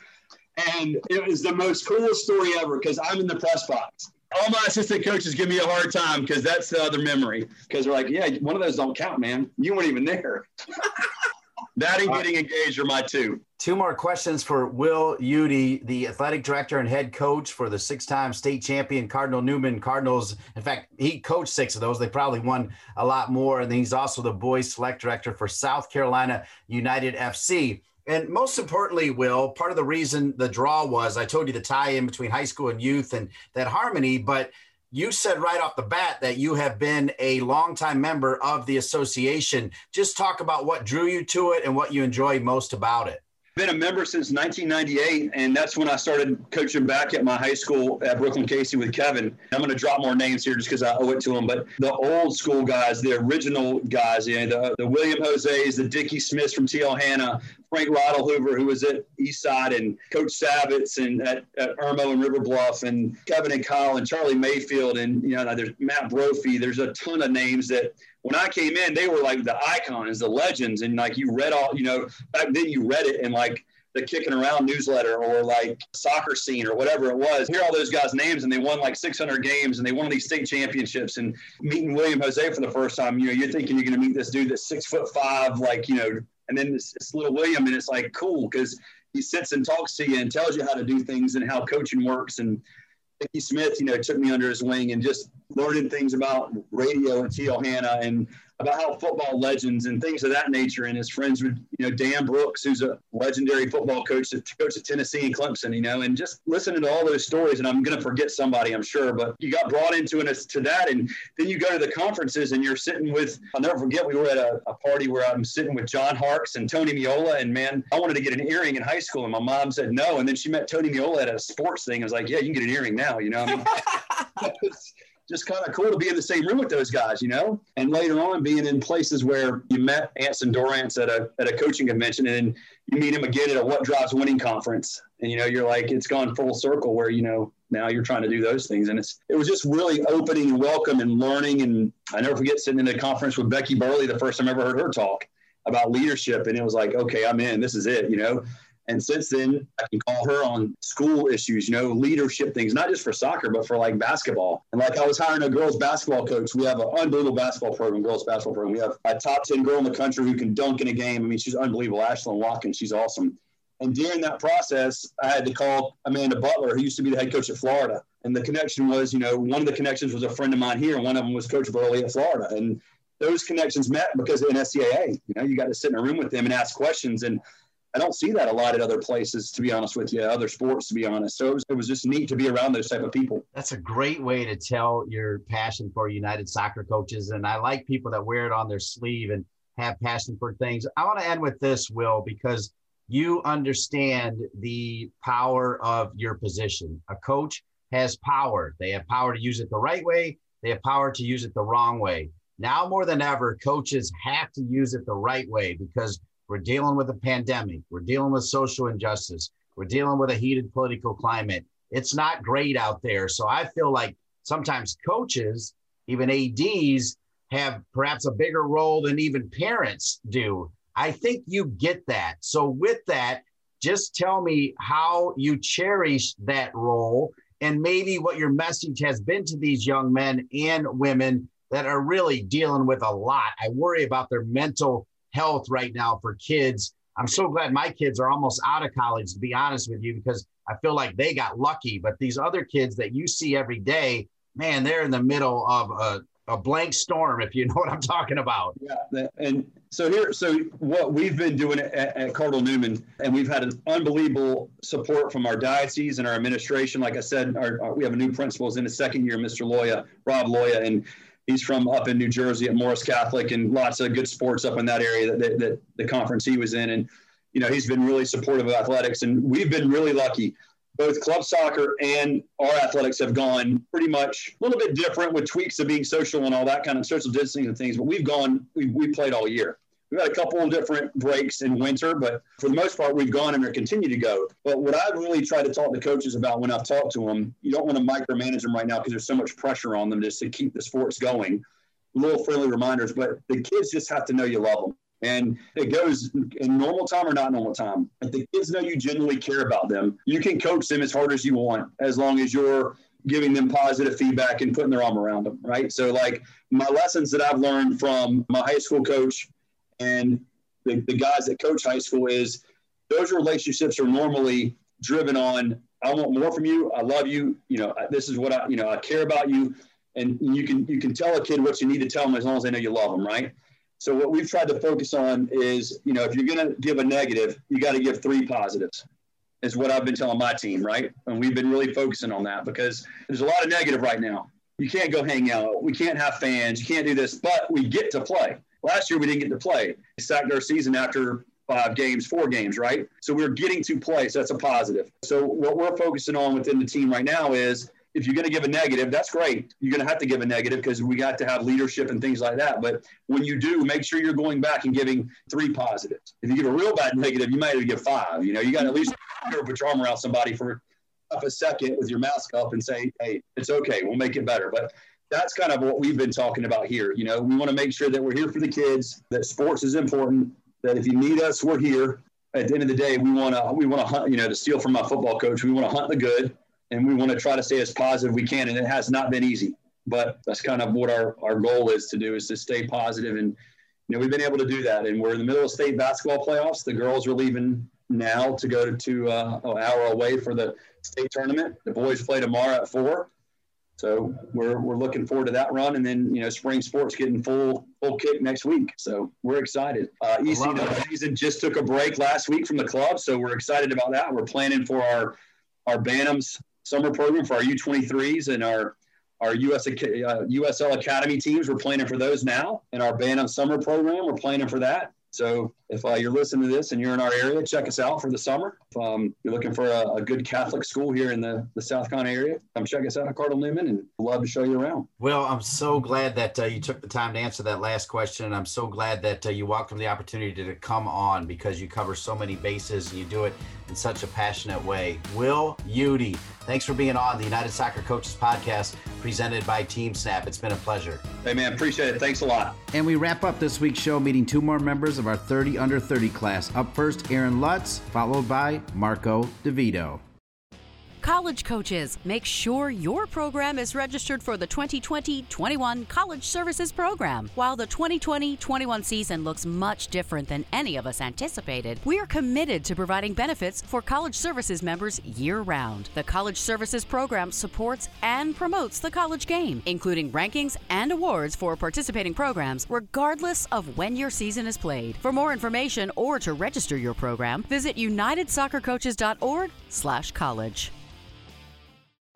And it was the most coolest story ever because I'm in the press box. All my assistant coaches give me a hard time because that's the other memory. Because they're like, yeah, one of those don't count, man. You weren't even there. that and getting engaged are my two.
Two more questions for Will Eudy, the athletic director and head coach for the six-time state champion Cardinal Newman Cardinals. In fact, he coached six of those. They probably won a lot more. And he's also the boys select director for South Carolina United FC. And most importantly, Will, part of the reason the draw was I told you the tie in between high school and youth and that harmony, but you said right off the bat that you have been a longtime member of the association. Just talk about what drew you to it and what you enjoy most about it
been a member since 1998, and that's when I started coaching back at my high school at Brookland Cayce with Kevin. I'm going to drop more names here just because I owe it to them, but the old school guys, the original guys, you know, the, the William Jose's, the Dickie Smiths from TL Hanna, Frank Hoover, who was at Eastside, and Coach Savitz, and at, at Irmo and River Bluff, and Kevin and Kyle, and Charlie Mayfield, and you know, there's Matt Brophy. There's a ton of names that when I came in, they were like the icons, the legends, and like you read all, you know, back then you read it in like the kicking around newsletter or like soccer scene or whatever it was. Hear all those guys' names, and they won like 600 games, and they won these state championships. And meeting William Jose for the first time, you know, you're thinking you're going to meet this dude that's six foot five, like you know, and then this, this little William, and it's like cool because he sits and talks to you and tells you how to do things and how coaching works and Dickie Smith, you know, took me under his wing and just learning things about radio and TL Hanna and about how football legends and things of that nature. And his friends with, you know, Dan Brooks, who's a legendary football coach that coached at Tennessee and Clemson, you know, and just listening to all those stories. And I'm going to forget somebody, I'm sure, but you got brought into it to that. And then you go to the conferences and you're sitting with, I'll never forget, we were at a, a party where I'm sitting with John Harkes and Tony Meola. And man, I wanted to get an earring in high school. And my mom said no. And then she met Tony Meola at a sports thing. I was like, yeah, you can get an earring now, you know? I mean, just kind of cool to be in the same room with those guys, you know. And later on, being in places where you met Anson Dorrance at a at a coaching convention, and you meet him again at a What Drives Winning conference, and you know you're like it's gone full circle where you know now you're trying to do those things, and it's it was just really opening and welcome and learning. And I never forget sitting in a conference with Becky Burleigh the first time I ever heard her talk about leadership, and it was like, okay, I'm in. This is it, you know. And since then, I can call her on school issues, you know, leadership things, not just for soccer, but for like basketball. And like I was hiring a girls basketball coach. We have an unbelievable basketball program, girls basketball program. We have a top 10 girl in the country who can dunk in a game. I mean, she's unbelievable. Ashlyn Watkins, she's awesome. And during that process, I had to call Amanda Butler, who used to be the head coach at Florida. And the connection was, you know, one of the connections was a friend of mine here, and one of them was Coach Burleigh at Florida. And those connections met because of NSCAA. You know, you got to sit in a room with them and ask questions. And I don't see that a lot at other places, to be honest with you, other sports, to be honest. So it was, it was just neat to be around those type of people.
That's a great way to tell your passion for United Soccer coaches. And I like people that wear it on their sleeve and have passion for things. I want to end with this, Will, because you understand the power of your position. A coach has power. They have power to use it the right way, they have power to use it the wrong way. Now more than ever, coaches have to use it the right way because we're dealing with a pandemic. We're dealing with social injustice. We're dealing with a heated political climate. It's not great out there. So I feel like sometimes coaches, even ADs, have perhaps a bigger role than even parents do. I think you get that. So, with that, just tell me how you cherish that role and maybe what your message has been to these young men and women that are really dealing with a lot. I worry about their mental health right now for kids. I'm so glad my kids are almost out of college, to be honest with you, because I feel like they got lucky. But these other kids that you see every day, man, they're in the middle of a, a blank storm, if you know what I'm talking about.
Yeah, and so here, so what we've been doing at, at Cardinal Newman, and we've had an unbelievable support from our diocese and our administration. Like I said, our, our, we have a new principal is in his second year, Mr. Loya, Rob Loya, and he's from up in New Jersey at Morris Catholic, and lots of good sports up in that area that, that, that the conference he was in, and you know he's been really supportive of athletics, and we've been really lucky both club soccer and our athletics have gone pretty much a little bit different with tweaks of being social and all that kind of social distancing and things. But we've gone, we've, we played all year. We've had a couple of different breaks in winter, but for the most part, we've gone and we continue to go. But what I really try to talk to coaches about when I've talked to them, you don't want to micromanage them right now because there's so much pressure on them just to keep the sports going. Little friendly reminders, but the kids just have to know you love them. And it goes in normal time or not normal time. If the kids know you genuinely care about them, you can coach them as hard as you want, as long as you're giving them positive feedback and putting their arm around them, right? So, like my lessons that I've learned from my high school coach and the, the guys that coach high school is those relationships are normally driven on I want more from you. I love you. You know, this is what I, you know, I care about you. And you can you can tell a kid what you need to tell them as long as they know you love them, right? So what we've tried to focus on is, you know, if you're going to give a negative, you got to give three positives. Is what I've been telling my team, right? And we've been really focusing on that because there's a lot of negative right now. You can't go hang out. We can't have fans. You can't do this, but we get to play. Last year we didn't get to play. We sacked our season after five games, four games, right? So we're getting to play. So that's a positive. So what we're focusing on within the team right now is if you're going to give a negative, that's great. You're going to have to give a negative because we got to have leadership and things like that. But when you do, make sure you're going back and giving three positives. If you give a real bad negative, you might have to give five. You know, you got to at least put your arm around somebody for half a second with your mask up and say, hey, it's okay. We'll make it better. But that's kind of what we've been talking about here. You know, we want to make sure that we're here for the kids, that sports is important, that if you need us, we're here. At the end of the day, we want to we want to hunt. You know, to steal from my football coach, we want to hunt the good and we want to try to stay as positive we can. And it has not been easy, but that's kind of what our, our goal is to do is to stay positive. And, you know, we've been able to do that. And we're in the middle of state basketball playoffs. The girls are leaving now to go to uh, an hour away for the state tournament. The boys play tomorrow at four. So we're, we're looking forward to that run, and then you know spring sports getting full full kick next week. So we're excited. Uh, ECW season just took a break last week from the club, so we're excited about that. We're planning for our our Bantams summer program for our U23s and our our US, uh, USL Academy teams. We're planning for those now. And our Bantam summer program, we're planning for that. So if uh, you're listening to this and you're in our area, check us out for the summer. If um, you're looking for a, a, good Catholic school here in the, the South Con area, come check us out at Cardinal Newman and love to show you around.
Well, I'm so glad that uh, you took the time to answer that last question. And I'm so glad that uh, you welcomed the opportunity to, to come on because you cover so many bases and you do it in such a passionate way. Will Eudy, thanks for being on the United Soccer Coaches Podcast presented by TeamSnap. It's been a pleasure.
Hey, man, appreciate it. Thanks a lot.
And we wrap up this week's show meeting two more members of our 30 under 30 class. Up first, Aaron Lutz, followed by Marco DeVito.
College coaches, make sure your program is registered for the 2020 21 College Services Program. While the 2020 21 season looks much different than any of us anticipated, we are committed to providing benefits for college services members year round. The College Services Program supports and promotes the college game, including rankings and awards for participating programs, regardless of when your season is played. For more information or to register your program, visit unitedsoccercoaches.org/college.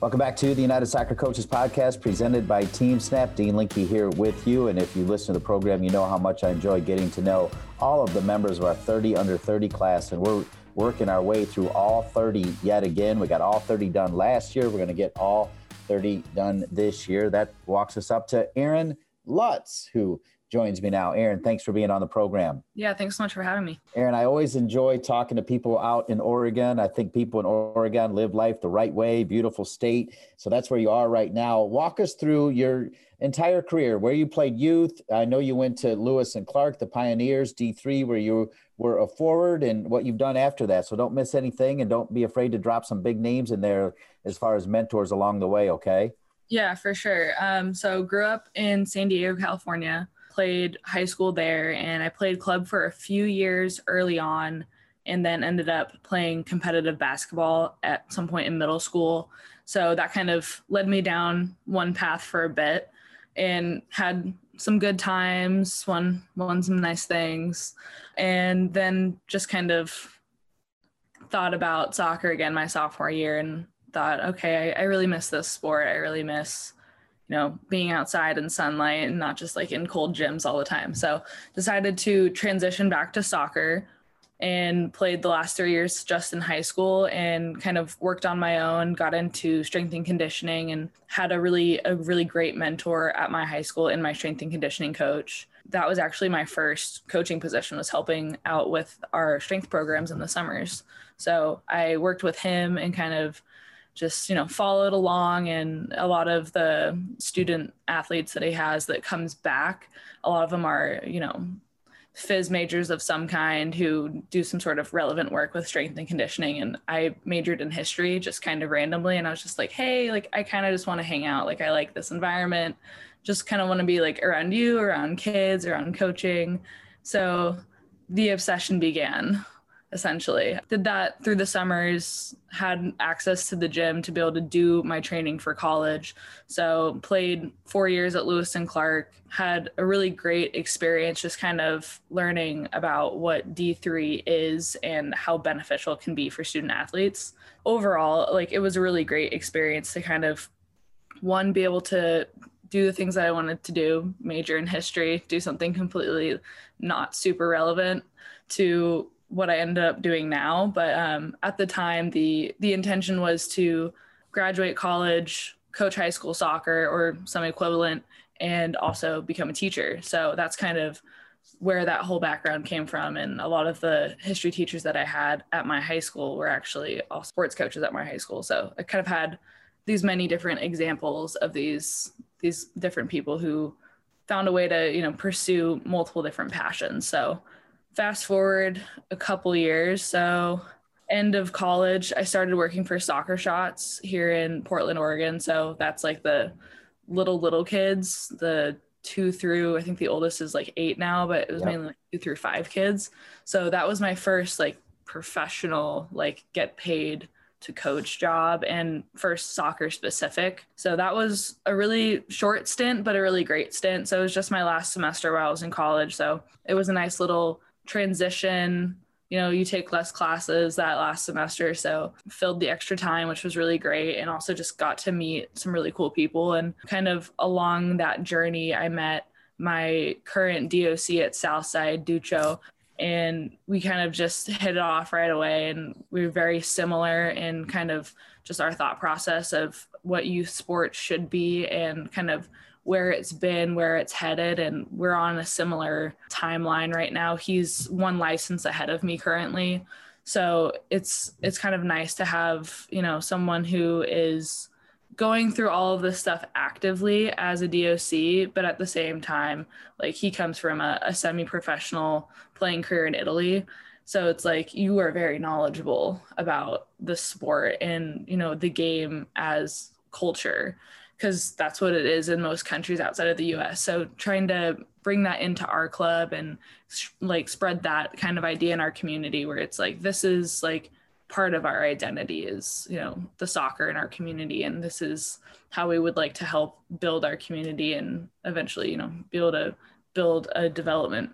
Welcome back to the United Soccer Coaches Podcast presented by TeamSnap. Dean Linke here with you. And if you listen to the program, you know how much I enjoy getting to know all of the members of our 30 under 30 class. And we're working our way through all 30 yet again. We got all 30 done last year. We're going to get all 30 done this year. That walks us up to Aaron Lutz, who joins me now. Aaron, thanks for being on the program.
Yeah, thanks so much for having me.
Aaron, I always enjoy talking to people out in Oregon. I think people in Oregon live life the right way, beautiful state. So that's where you are right now. Walk us through your entire career, where you played youth. I know you went to Lewis and Clark, the Pioneers, D3, where you were a forward, and what you've done after that. So don't miss anything and don't be afraid to drop some big names in there as far as mentors along the way, okay?
Yeah, for sure. Um, so grew up in San Diego, California played high school there and I played club for a few years early on and then ended up playing competitive basketball at some point in middle school. So that kind of led me down one path for a bit and had some good times, won won some nice things, and then just kind of thought about soccer again my sophomore year and thought, okay, I, I really miss this sport. I really miss you know, being outside in sunlight and not just like in cold gyms all the time. So decided to transition back to soccer and played the last three years just in high school and kind of worked on my own, got into strength and conditioning and had a really a really great mentor at my high school in my strength and conditioning coach. That was actually my first coaching position was helping out with our strength programs in the summers. So I worked with him and kind of just you know followed along and a lot of the student athletes that he has that comes back a lot of them are you know phys majors of some kind who do some sort of relevant work with strength and conditioning. And i majored in history just kind of randomly. And i was just like hey like i kind of just want to hang out. Like i like this environment. Just kind of want to be like around you around kids around coaching. So the obsession began essentially. Did that through the summers, had access to the gym to be able to do my training for college. So played four years at Lewis and Clark, had a really great experience just kind of learning about what D3 is and how beneficial it can be for student athletes. Overall, like it was a really great experience to kind of one be able to do the things that I wanted to do, major in history, do something completely not super relevant to what I ended up doing now. But um, at the time, the the intention was to graduate college, coach high school soccer or some equivalent, and also become a teacher. So that's kind of where that whole background came from. And a lot of the history teachers that I had at my high school were actually all sports coaches at my high school. So I kind of had these many different examples of these these different people who found a way to you know pursue multiple different passions. So fast forward a couple years. So, end of college, I started working for Soccer Shots here in Portland, Oregon. So, that's like the little, little kids, the two through, I think the oldest is like eight now, but it was yep. mainly like two through five kids. So, that was my first like professional, like get paid to coach job and first soccer specific. So that was a really short stint, but a really great stint. So it was just my last semester while I was in college. So it was a nice little transition you know you take less classes that last semester so filled the extra time which was really great and also just got to meet some really cool people. And kind of along that journey i met my current doc at southside ducho and we kind of just hit it off right away. And we were very similar in kind of just our thought process of what youth sports should be and kind of where it's been, where it's headed, and we're on a similar timeline right now. He's one license ahead of me currently. So it's it's kind of nice to have, you know, someone who is going through all of this stuff actively as a DOC, but at the same time, like he comes from a, a semi-professional playing career in Italy. So it's like you are very knowledgeable about the sport and, you know, the game as culture because that's what it is in most countries outside of the US. So trying to bring that into our club and like spread that kind of idea in our community where it's like this is like part of our identity is, you know, the soccer in our community and this is how we would like to help build our community and eventually, you know, be able to build a development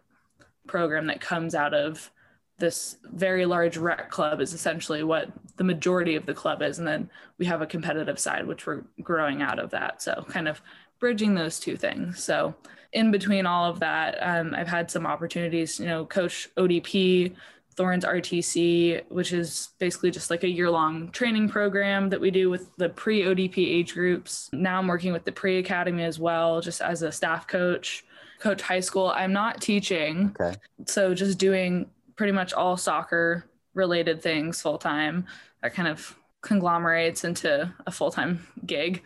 program that comes out of this very large rec club is essentially what the majority of the club is and then we have a competitive side which we're growing out of that so kind of bridging those two things so in between all of that um, i've had some opportunities you know coach odp thorns rtc which is basically just like a year-long training program that we do with the pre-odp age groups now i'm working with the pre-academy as well just as a staff coach coach high school. I'm not teaching.
Okay.
So just doing pretty much all soccer related things full time. That kind of conglomerates into a full time gig.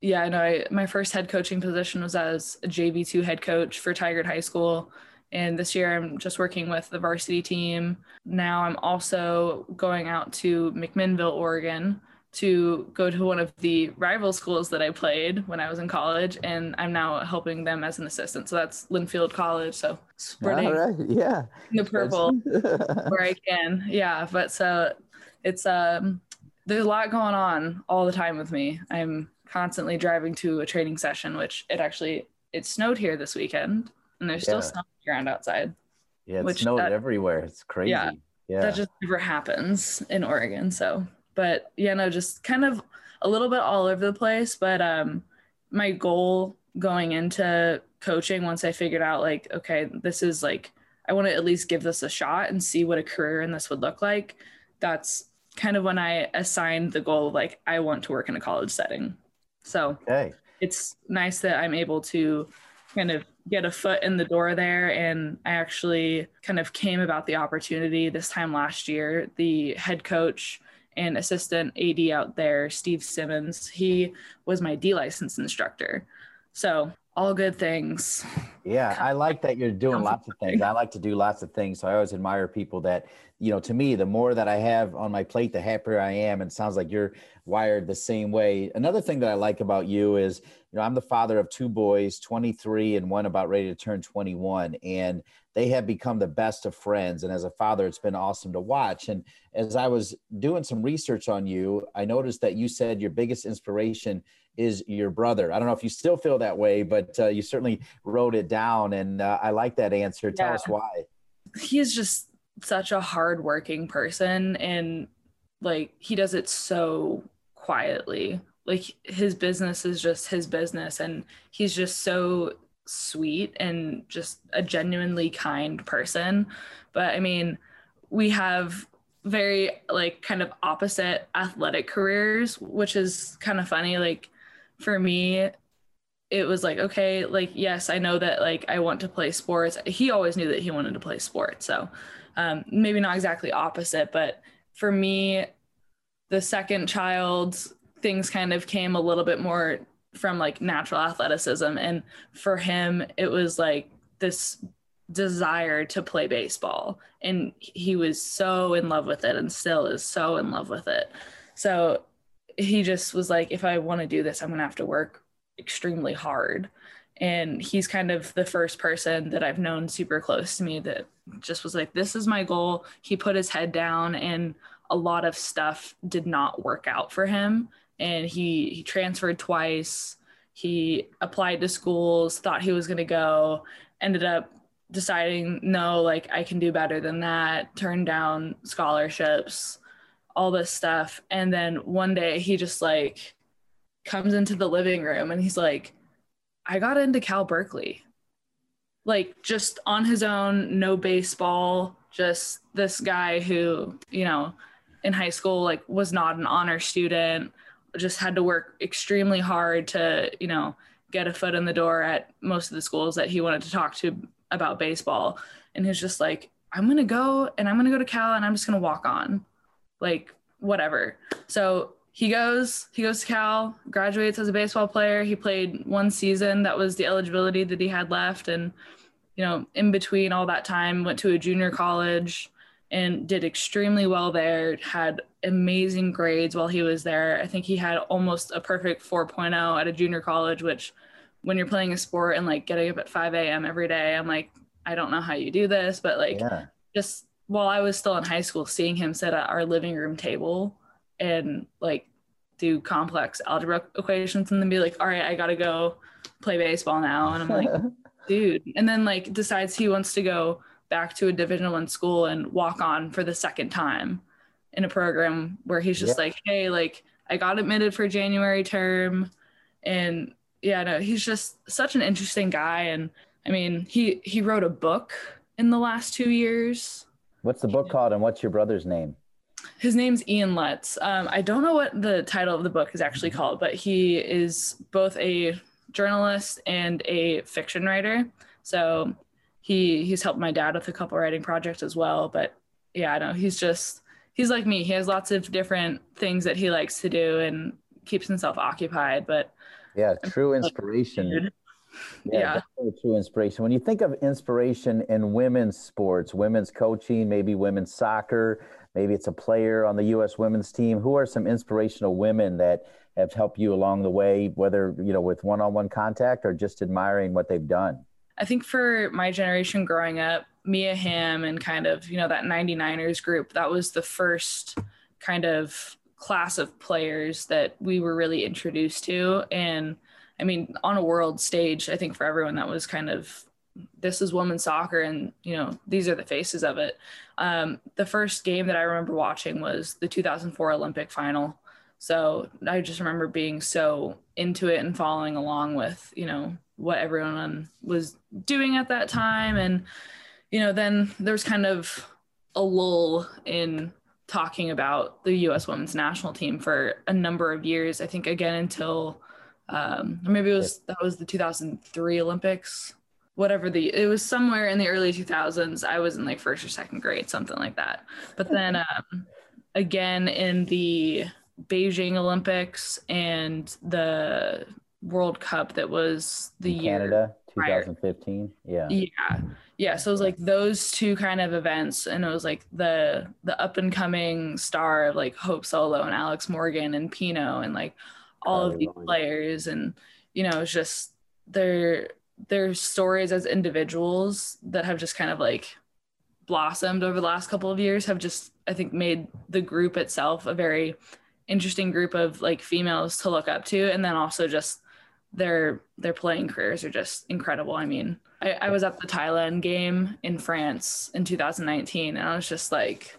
Yeah, I know. I, my first head coaching position was as a JV2 head coach for Tigard High School. And this year I'm just working with the varsity team. Now I'm also going out to McMinnville, Oregon to go to one of the rival schools that I played when I was in college, and I'm now helping them as an assistant. So that's Linfield College. So spreading
All right. Yeah.
the purple where I can. Yeah, but so it's um there's a lot going on all the time with me. I'm constantly driving to a training session, which it actually it snowed here this weekend, and there's still
Yeah.
snow around outside.
Yeah. It
Which
snowed
that-
everywhere. It's crazy.
Yeah.
Yeah.
That just never happens in Oregon. So, but you know, just kind of a little bit all over the place. But um, my goal going into coaching, once I figured out like, okay, this is like, I want to at least give this a shot and see what a career in this would look like. That's kind of when I assigned the goal of like, I want to work in a college setting. So
okay.
it's nice that I'm able to kind of get a foot in the door there. And I actually kind of came about the opportunity this time last year. The head coach and assistant AD out there, Steve Simmons, he was my D license instructor. So all good things.
Yeah, I like that you're doing lots of things. I like to do lots of things. So I always admire people that, you know, to me, the more that I have on my plate, the happier I am. And sounds like you're wired the same way. Another thing that I like about you is, you know, I'm the father of two boys, 23 and one about ready to turn 21. And they have become the best of friends. And as a father, it's been awesome to watch. And as I was doing some research on you, I noticed that you said your biggest inspiration is your brother. I don't know if you still feel that way, but uh, you certainly wrote it down. And uh, I like that answer. Tell
Yeah.
us why.
He's just such a hardworking person and like he does it so quietly. Like his business is just his business and he's just so sweet and just a genuinely kind person. But I mean, we have very like kind of opposite athletic careers, which is kind of funny. Like for me, it was like, okay, like, yes, I know that like I want to play sports. He always knew that he wanted to play sports. So um, maybe not exactly opposite, but for me, the second child, things kind of came a little bit more from like natural athleticism. And for him, it was like this desire to play baseball. And he was so in love with it and still is so in love with it. So he just was like, if I want to do this, I'm going to have to work extremely hard. And he's kind of the first person that I've known super close to me that just was like, this is my goal. He put his head down and a lot of stuff did not work out for him. And he, he transferred twice. He applied to schools, thought he was going to go, ended up deciding, no, like I can do better than that, turned down scholarships, all this stuff. And then one day he just like comes into the living room and he's like, I got into Cal Berkeley. Like just on his own, no baseball, just this guy who, you know, in high school like was not an honor student, just had to work extremely hard to, you know, get a foot in the door at most of the schools that he wanted to talk to about baseball. And he's just like, I'm gonna go and I'm gonna go to Cal and I'm just gonna walk on. Like whatever. So he goes he goes to cal graduates as a baseball player he played one season that was the eligibility that he had left and you know in between all that time went to a junior college and did extremely well there had amazing grades while he was there i think he had almost a perfect 4.0 at a junior college which when you're playing a sport and like getting up at 5 a.m every day i'm like i don't know how you do this but like
Yeah.
just while I was still in high school, seeing him sit at our living room table and like do complex algebra equations and then be like, all right, I gotta go play baseball now. And I'm like, dude. And then like decides he wants to go back to a division one school and walk on for the second time in a program where he's just
Yeah.
like, hey, like I got admitted for January term. And yeah, no, he's just such an interesting guy. And I mean, he he wrote a book in the last two years.
What's the book called and what's your brother's name?
His name's Ian Lutz. Um, I don't know what the title of the book is actually called, but he is both a journalist and a fiction writer. So he he's helped my dad with a couple writing projects as well. But yeah, I know he's just he's like me. He has lots of different things that he likes to do and keeps himself occupied. But
yeah, true inspiration.
Yeah,
yeah. true inspiration. When you think of inspiration in women's sports, women's coaching, maybe women's soccer, maybe it's a player on the U.S. women's team. Who are some inspirational women that have helped you along the way, whether you know with one-on-one contact or just admiring what they've done?
I think for my generation growing up, Mia Hamm and kind of you know that 99ers group, that was the first kind of class of players that we were really introduced to. And i mean on a world stage i think for everyone that was kind of this is women's soccer and you know these are the faces of it. Um, the first game that i remember watching was the 2004 olympic final. So i just remember being so into it and following along with you know what everyone was doing at that time and you know then there's kind of a lull in talking about the U.S. women's national team for a number of years. I think again until um, maybe it was that was the 2003 Olympics, whatever the it was somewhere in the early 2000s. I was in like first or second grade, something like that. But then um, again in the Beijing Olympics and the World Cup that was the
in
year
Canada 2015. Yeah.
Yeah yeah so it was like those two kind of events and it was like the the up and coming star of like hope solo and alex morgan and pinoe and like all of these players and you know it's just their their stories as individuals that have just kind of like blossomed over the last couple of years have just i think made the group itself a very interesting group of like females to look up to and then also just their their playing careers are just incredible i mean I, I was at the Thailand game in France in 2019, and I was just like,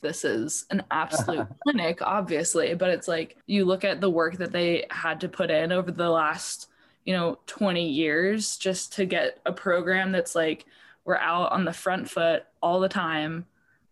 this is an absolute clinic, obviously. But it's like you look at the work that they had to put in over the last, you know, 20 years just to get a program that's like we're out on the front foot all the time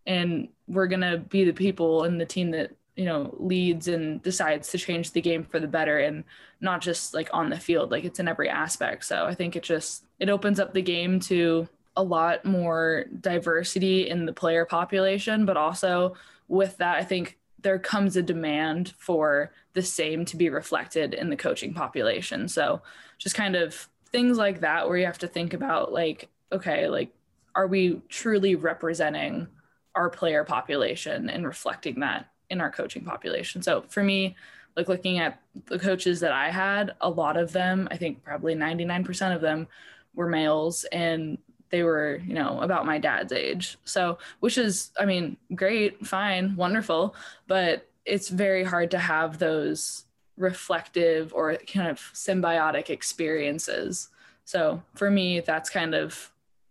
and we're going to be the people and the team that you know leads and decides to change the game for the better and not just like on the field like it's in every aspect. So i think it just it opens up the game to a lot more diversity in the player population but also with that i think there comes a demand for the same to be reflected in the coaching population. So just kind of things like that where you have to think about like okay like are we truly representing our player population and reflecting that in our coaching population. So for me, like looking at the coaches that I had, a lot of them, I think probably 99% of them were males and they were, you know, about my dad's age. So, which is, I mean, great, fine, wonderful, but it's very hard to have those reflective or kind of symbiotic experiences. So, for me, that's kind of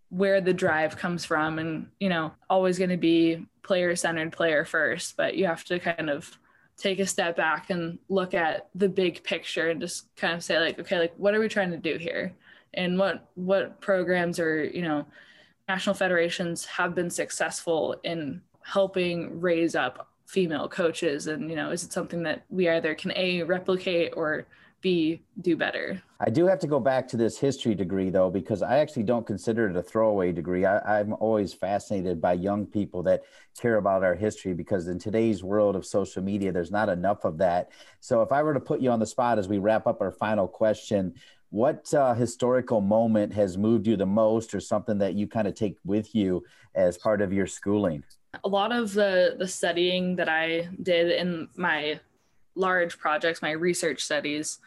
where the drive comes from and, you know, always going to be player centered player first, but you have to kind of take a step back and look at the big picture and just kind of say like okay like what are we trying to do here? And what what programs or you know national federations have been successful in helping raise up female coaches? And you know is it something that we either can a replicate or b do better
I do have to go back to this history degree though, because I actually don't consider it a throwaway degree. I, am always fascinated by young people that care about our history because in today's world of social media, there's not enough of that. So if I were to put you on the spot as we wrap up our final question, what uh, historical moment has moved you the most or something that you kind of take with you as part of your schooling?
A lot of the, the studying that I did in my large projects, my research studies,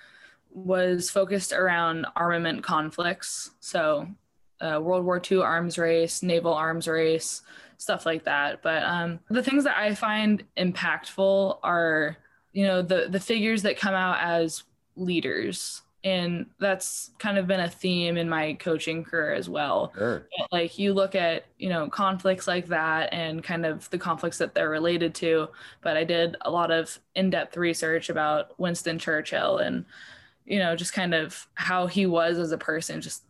was focused around armament conflicts. So, uh, World War II arms race, naval arms race, stuff like that. But um, the things that I find impactful are, you know, the the figures that come out as leaders, and that's kind of been a theme in my coaching career as well.
Sure.
Like you look at, you know, conflicts like that and kind of the conflicts that they're related to. But I did a lot of in depth research about Winston Churchill and you know, just kind of how he was as a person, just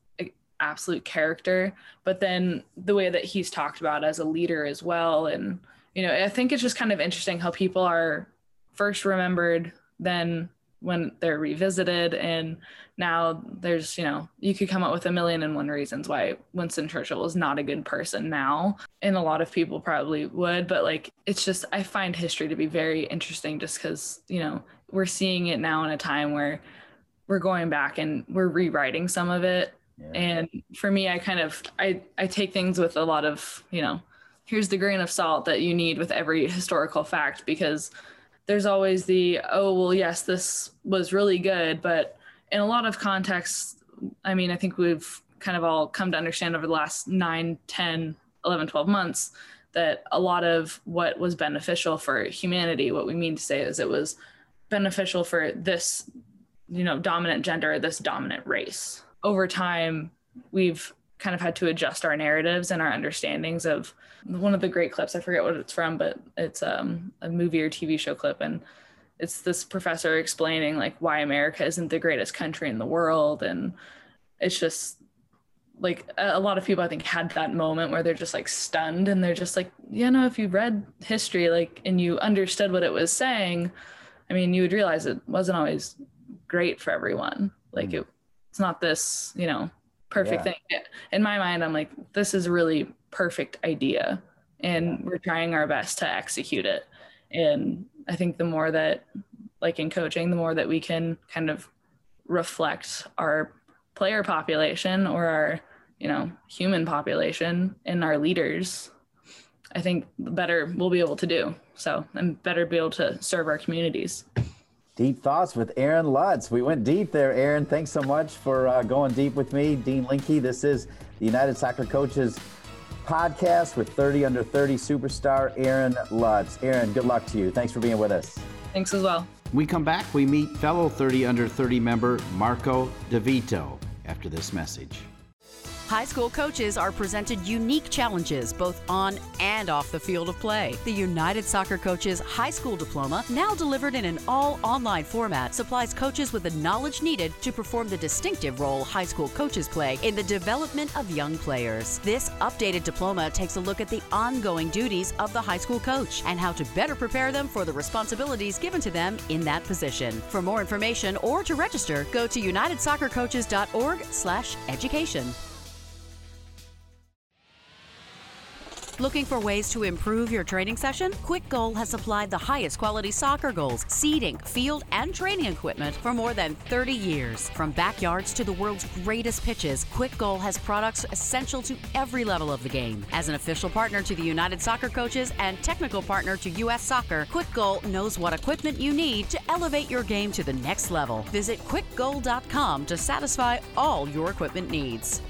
absolute character, but then the way that he's talked about as a leader as well. And, you know, I think it's just kind of interesting how people are first remembered, then when they're revisited and now there's you know you could come up with a million and one reasons why winston churchill is not a good person now and a lot of people probably would but like it's just i find history to be very interesting just because you know we're seeing it now in a time where we're going back and we're rewriting some of it yeah. and for me i kind of i i take things with a lot of you know here's the grain of salt that you need with every historical fact because there's always the oh well yes this was really good. But in a lot of contexts i mean i think we've kind of all come to understand over the last 9 10 11 12 months that a lot of what was beneficial for humanity what we mean to say is it was beneficial for this you know dominant gender this dominant race. Over time we've kind of had to adjust our narratives and our understandings of one of the great clips i forget what it's from but it's um, a movie or tv show clip. And it's this professor explaining like why america isn't the greatest country in the world. And it's just like a lot of people i think had that moment where they're just like stunned and they're just like you know if you read history like and you understood what it was saying i mean you would realize it wasn't always great for everyone. Like mm. it, it's not this you know perfect yeah. thing. In my mind, I'm like, this is a really perfect idea. And we're trying our best to execute it. And I think the more that, like in coaching, the more that we can kind of reflect our player population or our, you know, human population and our leaders, I think the better we'll be able to do. So, and better be able to serve our communities.
Deep thoughts with Aaron Lutz. We went deep there, Aaron. Thanks so much for uh, going deep with me, Dean Linke. This is the United Soccer Coaches podcast with 30 under 30 superstar Aaron Lutz. Aaron, good luck to you. Thanks for being with us.
Thanks as well.
we come back, we meet fellow 30 under 30 member Marco DeVito after this message.
High school coaches are presented unique challenges both on and off the field of play. The United Soccer Coaches High School Diploma, now delivered in an all online format, supplies coaches with the knowledge needed to perform the distinctive role high school coaches play in the development of young players. This updated diploma takes a look at the ongoing duties of the high school coach and how to better prepare them for the responsibilities given to them in that position. For more information or to register, go to unitedsoccercoaches.org/education. Looking for ways to improve your training session? Quick Goal has supplied the highest quality soccer goals, seating, field, and training equipment for more than 30 years. From backyards to the world's greatest pitches, Quick Goal has products essential to every level of the game. As an official partner to the United Soccer Coaches and technical partner to U.S. Soccer, Quick Goal knows what equipment you need to elevate your game to the next level. Visit quickgoal.com to satisfy all your equipment needs.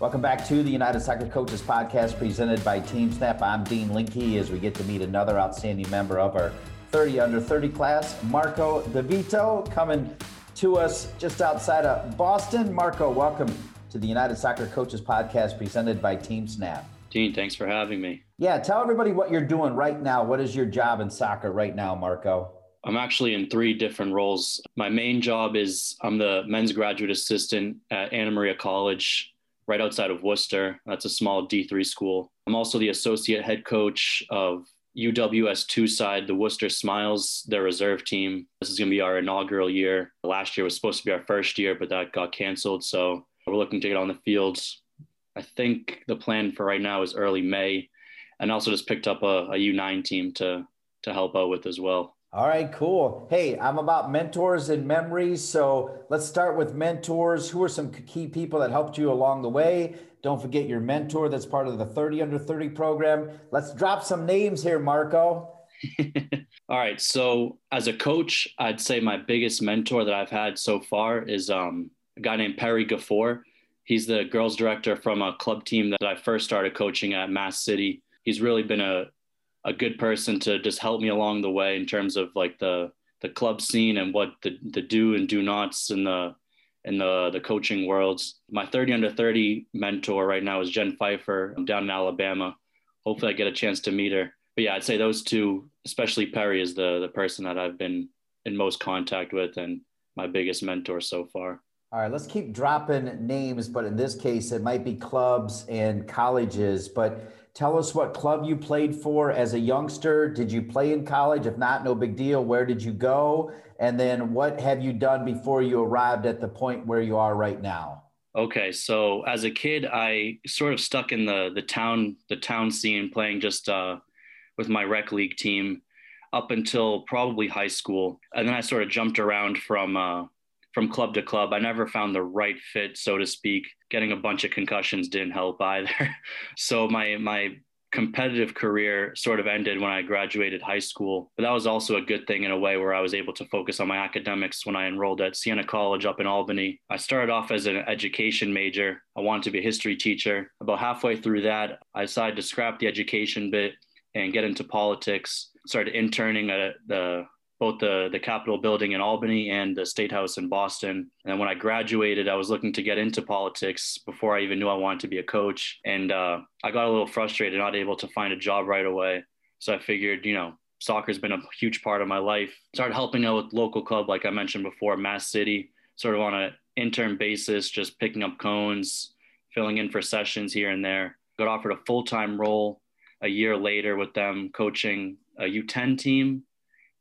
Welcome back to the United Soccer Coaches Podcast presented by TeamSnap. I'm Dean Linke as we get to meet another outstanding member of our 30 under 30 class, Marco DeVito, coming to us just outside of Boston. Marco, welcome to the United Soccer Coaches Podcast presented by TeamSnap.
Dean, thanks for having me.
Yeah, tell everybody what you're doing right now. What is your job in soccer right now, Marco?
I'm actually in three different roles. My main job is I'm the men's graduate assistant at Anna Maria College right outside of Worcester. That's a small D3 school. I'm also the associate head coach of UWS2 side, the Worcester Smiles, their reserve team. This is going to be our inaugural year. Last year was supposed to be our first year, but that got canceled. So we're looking to get on the fields. I think the plan for right now is early May, and also just picked up a a U9 team to to help out with as well.
All right, cool. Hey, I'm about mentors and memories. So let's start with mentors. Who are some key people that helped you along the way? Don't forget your mentor that's part of the 30 under 30 program. Let's drop some names here, Marco.
All right. So as a coach, I'd say my biggest mentor that I've had so far is um, a guy named Perry Gafour. He's the girls director from a club team that I first started coaching at Mass City. He's really been a, a good person to just help me along the way in terms of like the the club scene and what the the do and do nots in the in the the coaching worlds. My 30 under 30 mentor right now is Jen Pfeiffer. I'm down in Alabama. Hopefully I get a chance to meet her. But yeah, I'd say those two, especially Perry is the the person that I've been in most contact with and my biggest mentor so far.
All right, let's keep dropping names, but in this case, it might be clubs and colleges. But tell us what club you played for as a youngster. Did you play in college? If not, no big deal. Where did you go? And then what have you done before you arrived at the point where you are right now?
Okay, so as a kid, I sort of stuck in the the town the town scene, playing just uh, with my rec league team up until probably high school, and then I sort of jumped around from uh, from club to club. I never found the right fit, so to speak. Getting a bunch of concussions didn't help either. so my my competitive career sort of ended when I graduated high school. But that was also a good thing in a way where I was able to focus on my academics when I enrolled at Siena College up in Albany. I started off as an education major. I wanted to be a history teacher. About halfway through that, I decided to scrap the education bit and get into politics. Started interning at the both the the Capitol building in Albany and the State House in Boston. And when I graduated, I was looking to get into politics before I even knew I wanted to be a coach. And uh, I got a little frustrated, not able to find a job right away. So I figured, you know, soccer's been a huge part of my life. Started helping out with local club, like I mentioned before, Mass City, sort of on an intern basis, just picking up cones, filling in for sessions here and there. Got offered a full time role a year later with them, coaching a U10 team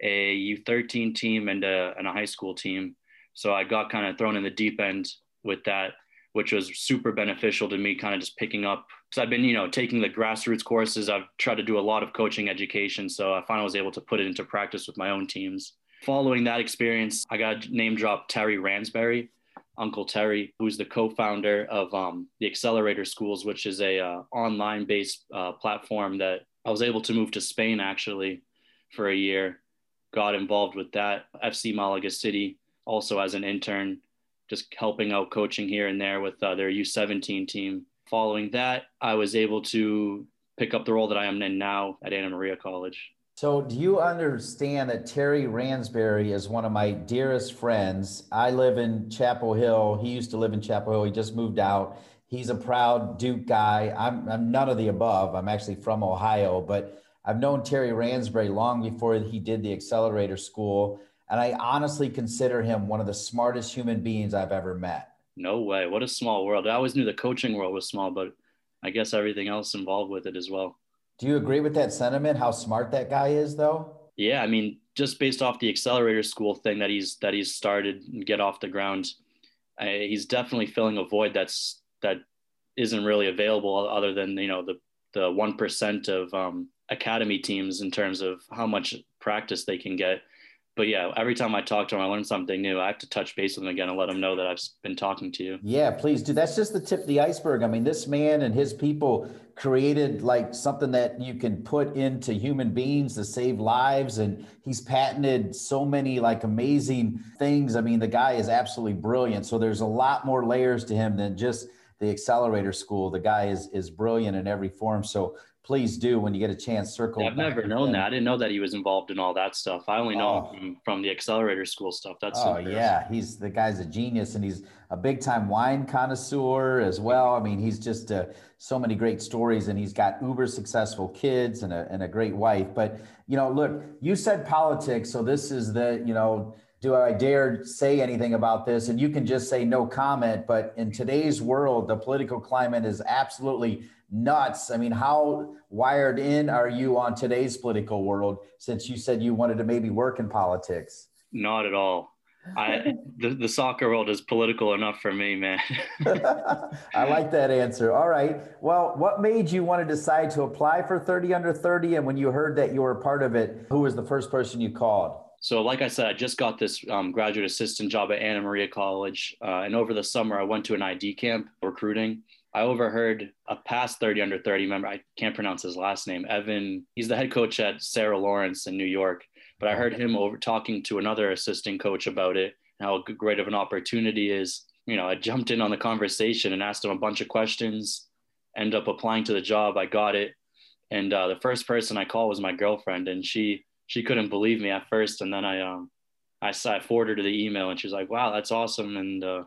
a U13 team and a, and a high school team. So I got kind of thrown in the deep end with that, which was super beneficial to me, kind of just picking up. So I've been, you know, taking the grassroots courses. I've tried to do a lot of coaching education. So I finally was able to put it into practice with my own teams. Following that experience, I got name dropped Terry Ransberry, Uncle Terry, who's the co-founder of um, the Accelerator Schools, which is a uh, online-based uh, platform that I was able to move to Spain actually for a year got involved with that. FC Malaga City, also as an intern, just helping out coaching here and there with uh, their U17 team. Following that, I was able to pick up the role that I am in now at Anna Maria College.
So, do you understand that Terry Ransberry is one of my dearest friends? I live in Chapel Hill. He used to live in Chapel Hill. He just moved out. He's a proud Duke guy. I'm, I'm none of the above. I'm actually from Ohio, but I've known Terry Ransbury long before he did the accelerator school. And I honestly consider him one of the smartest human beings I've ever met.
No way. What a small world. I always knew the coaching world was small, but I guess everything else involved with it as well.
Do you agree with that sentiment? How smart that guy is, though?
Yeah, I mean, just based off the accelerator school thing that he's that he's started and get off the ground, I, he's definitely filling a void that's that isn't really available other than you know the the one percent of um, academy teams in terms of how much practice they can get. But yeah, every time I talk to them, I learn something new. I have to touch base with them again and let them know that I've been talking to you.
Yeah, please do. That's just the tip of the iceberg. I mean, this man and his people created like something that you can put into human beings to save lives. And he's patented so many like amazing things. I mean, the guy is absolutely brilliant. So there's a lot more layers to him than just the accelerator school. The guy is is brilliant in every form. So please do when you get a chance circle.
I've never known that. I didn't know that he was involved in all that stuff. I only know oh. from, from, the accelerator school stuff. That's
oh yeah, he's the guy's a genius and he's a big time wine connoisseur as well. I mean, he's just uh, so many great stories and he's got uber successful kids and a and a great wife. But you know, look, you said politics, so this is the you know do I dare say anything about this? And you can just say no comment. But in today's world, the political climate is absolutely nuts. I mean, how wired in are you on today's political world since you said you wanted to maybe work in politics?
Not at all. I the, the soccer world is political enough for me, man.
I like that answer. All right. Well, what made you want to decide to apply for 30 under 30? And when you heard that you were a part of it, who was the first person you called?
So, like I said, I just got this um, graduate assistant job at Anna Maria College. Uh, and over the summer, I went to an ID camp recruiting. I overheard a past 30 under 30 member, I can't pronounce his last name, Evan. He's the head coach at Sarah Lawrence in New York. But I heard him over talking to another assistant coach about it, how great of an opportunity is. You know, I jumped in on the conversation and asked him a bunch of questions, end up applying to the job. I got it. And uh, the first person I called was my girlfriend, and she she couldn't believe me at first. And then I um I, I forwarded her the email, and she's like, "Wow, that's awesome!" And uh,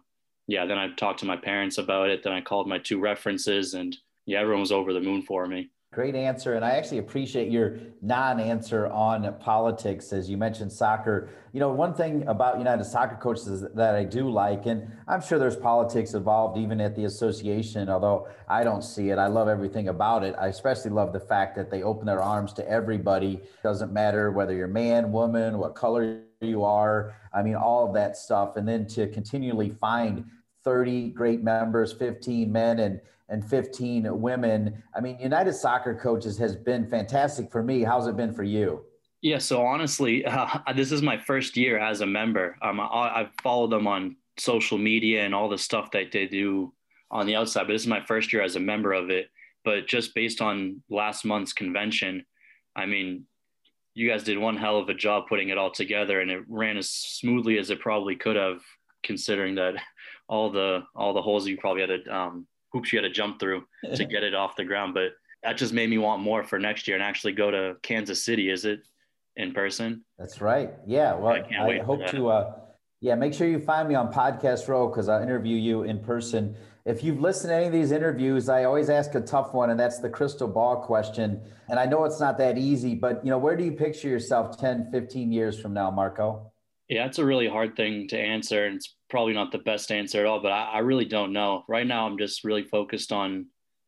yeah, then I talked to my parents about it. Then I called my two references, and yeah, everyone was over the moon for me.
Great answer. And I actually appreciate your non answer on politics. As you mentioned soccer, you know, one thing about United Soccer Coaches that I do like, and I'm sure there's politics involved even at the association, although I don't see it. I love everything about it. I especially love the fact that they open their arms to everybody. Doesn't matter whether you're man, woman, what color you are. I mean, all of that stuff. And then to continually find 30 great members, 15 men, and and 15 women. I mean, United Soccer Coaches has been fantastic for me. How's it been for you?
Yeah, so honestly, uh, this is my first year as a member. Um, I, have followed them on social media and all the stuff that they do on the outside, but this is my first year as a member of it. But just based on last month's convention, I mean, you guys did one hell of a job putting it all together, and it ran as smoothly as it probably could have, considering that all the all the holes you probably had to um, hoops you had to jump through to get it off the ground. But that just made me want more for next year and actually go to Kansas City. Is it in person?
That's right. Yeah. Well, I, I hope to. Uh, yeah, make sure you find me on Podcast Row because I'll interview you in person. If you've listened to any of these interviews, I always ask a tough one, and that's the crystal ball question. And I know it's not that easy, but you know, where do you picture yourself 10, 15 years from now, Marco?
Yeah, it's a really hard thing to answer, and it's probably not the best answer at all. But I, I really don't know. Right now, I'm just really focused on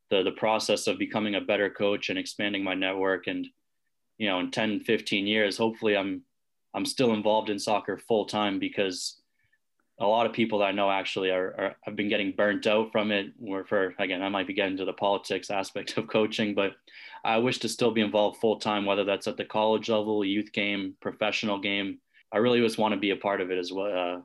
the the process of becoming a better coach and expanding my network. And you know, in 10, 15 years, hopefully, I'm I'm still involved in soccer full time because a lot of people that I know actually are, are have been getting burnt out from it. Where for again, I might be getting to the politics aspect of coaching, but I wish to still be involved full time, whether that's at the college level, youth game, professional game I really just want to be a part of it as well. Uh,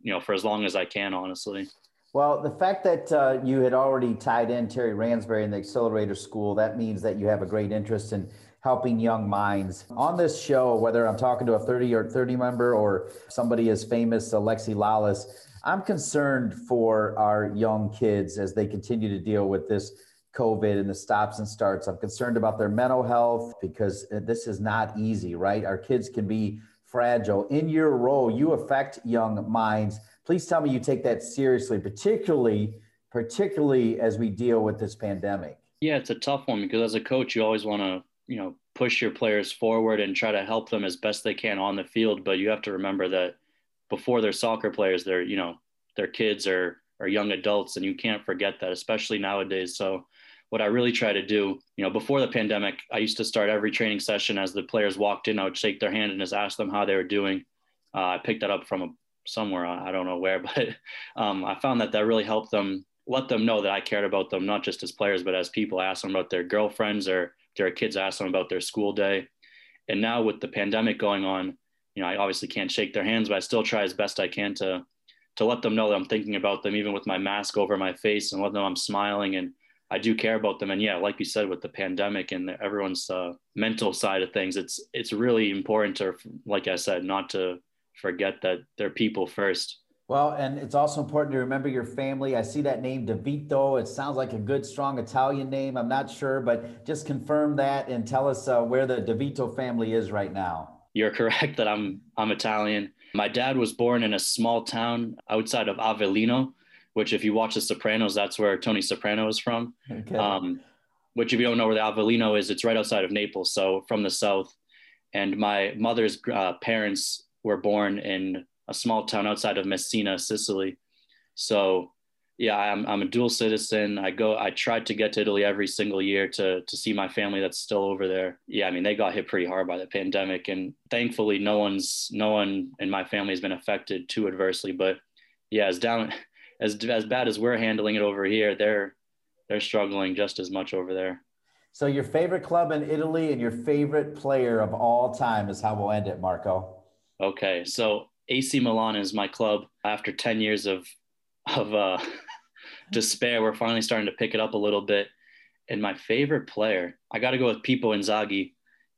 you know, for as long as I can, honestly.
Well, the fact that uh, you had already tied in Terry Ransbury in the Accelerator School, that means that you have a great interest in helping young minds. On this show, whether I'm talking to a 30 or 30 member or somebody as famous, as Alexi Lalas, I'm concerned for our young kids as they continue to deal with this COVID and the stops and starts. I'm concerned about their mental health because this is not easy, right? Our kids can be fragile. In your role, you affect young minds. Please tell me you take that seriously, particularly particularly as we deal with this pandemic.
Yeah, it's a tough one because as a coach, you always want to, you know, push your players forward and try to help them as best they can on the field, but you have to remember that before they're soccer players, they're, you know, they're kids or or young adults and you can't forget that especially nowadays. So what I really try to do, you know, before the pandemic, I used to start every training session as the players walked in, I would shake their hand and just ask them how they were doing. Uh, I picked that up from a, somewhere, I don't know where, but um, I found that that really helped them let them know that I cared about them, not just as players, but as people. I asked them about their girlfriends or their kids, I asked them about their school day. And now with the pandemic going on, you know, I obviously can't shake their hands, but I still try as best I can to to let them know that I'm thinking about them, even with my mask over my face, and let them know I'm smiling and I do care about them. And yeah, like you said, with the pandemic and the, everyone's uh, mental side of things, it's it's really important to, like I said, not to forget that they're people first.
Well, and it's also important to remember your family. I see that name DeVito. It sounds like a good, strong Italian name. I'm not sure, but just confirm that and tell us uh, where the DeVito family is right now.
You're correct that I'm I'm Italian. My dad was born in a small town outside of Avellino, which if you watch The Sopranos, that's where Tony Soprano is from. Okay. Um, which if you don't know where the Avellino is, it's right outside of Naples, so from the south. And my mother's uh, parents were born in a small town outside of Messina, Sicily. So yeah, I'm, I'm a dual citizen. I go, I tried to get to Italy every single year to, to see my family that's still over there. Yeah. I mean, they got hit pretty hard by the pandemic and thankfully no one's, no one in my family has been affected too adversely, but yeah, it's down, as as bad as we're handling it over here, they're they're struggling just as much over there.
So your favorite club in Italy and your favorite player of all time is how we'll end it, Marco.
Okay, so AC Milan is my club. After ten years of of uh, despair, we're finally starting to pick it up a little bit. And my favorite player, I got to go with Pippo Inzaghi.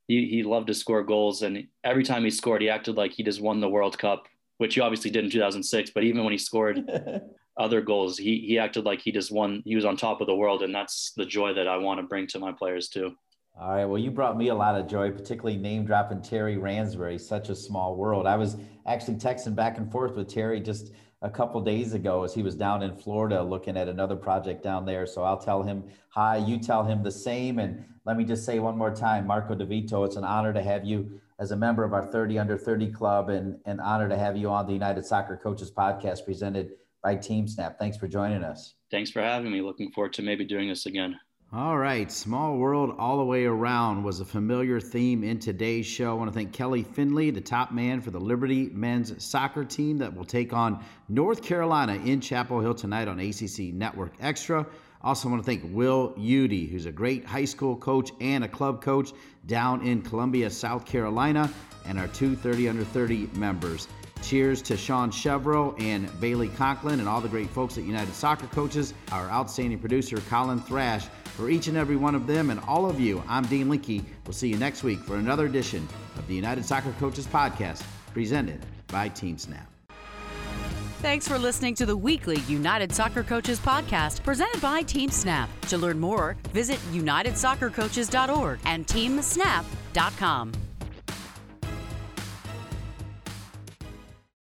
He, he loved to score goals, and every time he scored, he acted like he just won the World Cup, which he obviously did in 2006. But even when he scored other goals, he he acted like he just won. He was on top of the world, and that's the joy that I want to bring to my players too.
All right. Well, you brought me a lot of joy, particularly name dropping Terry Ransbury. Such a small world. I was actually texting back and forth with Terry just
a couple days ago as he was down in Florida looking at another project down there. So I'll tell him hi. You tell him the same. And let me just say one more time, Marco DeVito, it's an honor to have you as a member of our 30 under 30 club and an honor to have you on the United Soccer Coaches podcast presented by TeamSnap. Thanks for joining us.
Thanks for having me. Looking forward to maybe doing this again.
All right, small world all the way around was a familiar theme in today's show. I want to thank Kelly Findley, the top man for the Liberty men's soccer team that will take on North Carolina in Chapel Hill tonight on ACC Network Extra. Also, want to thank Will Eudy, who's a great high school coach and a club coach down in Columbia, South Carolina, and our two 30 under 30 members. Cheers to Sean Chevrolet and Bailey Conklin and all the great folks at United Soccer Coaches, our outstanding producer, Colin Thrash. For each and every one of them and all of you, I'm Dean Linke. We'll see you next week for another edition of the United Soccer Coaches Podcast, presented by TeamSnap.
Thanks for listening to the weekly United Soccer Coaches podcast presented by TeamSnap. To learn more, visit unitedsoccercoaches.org and teamsnap.com.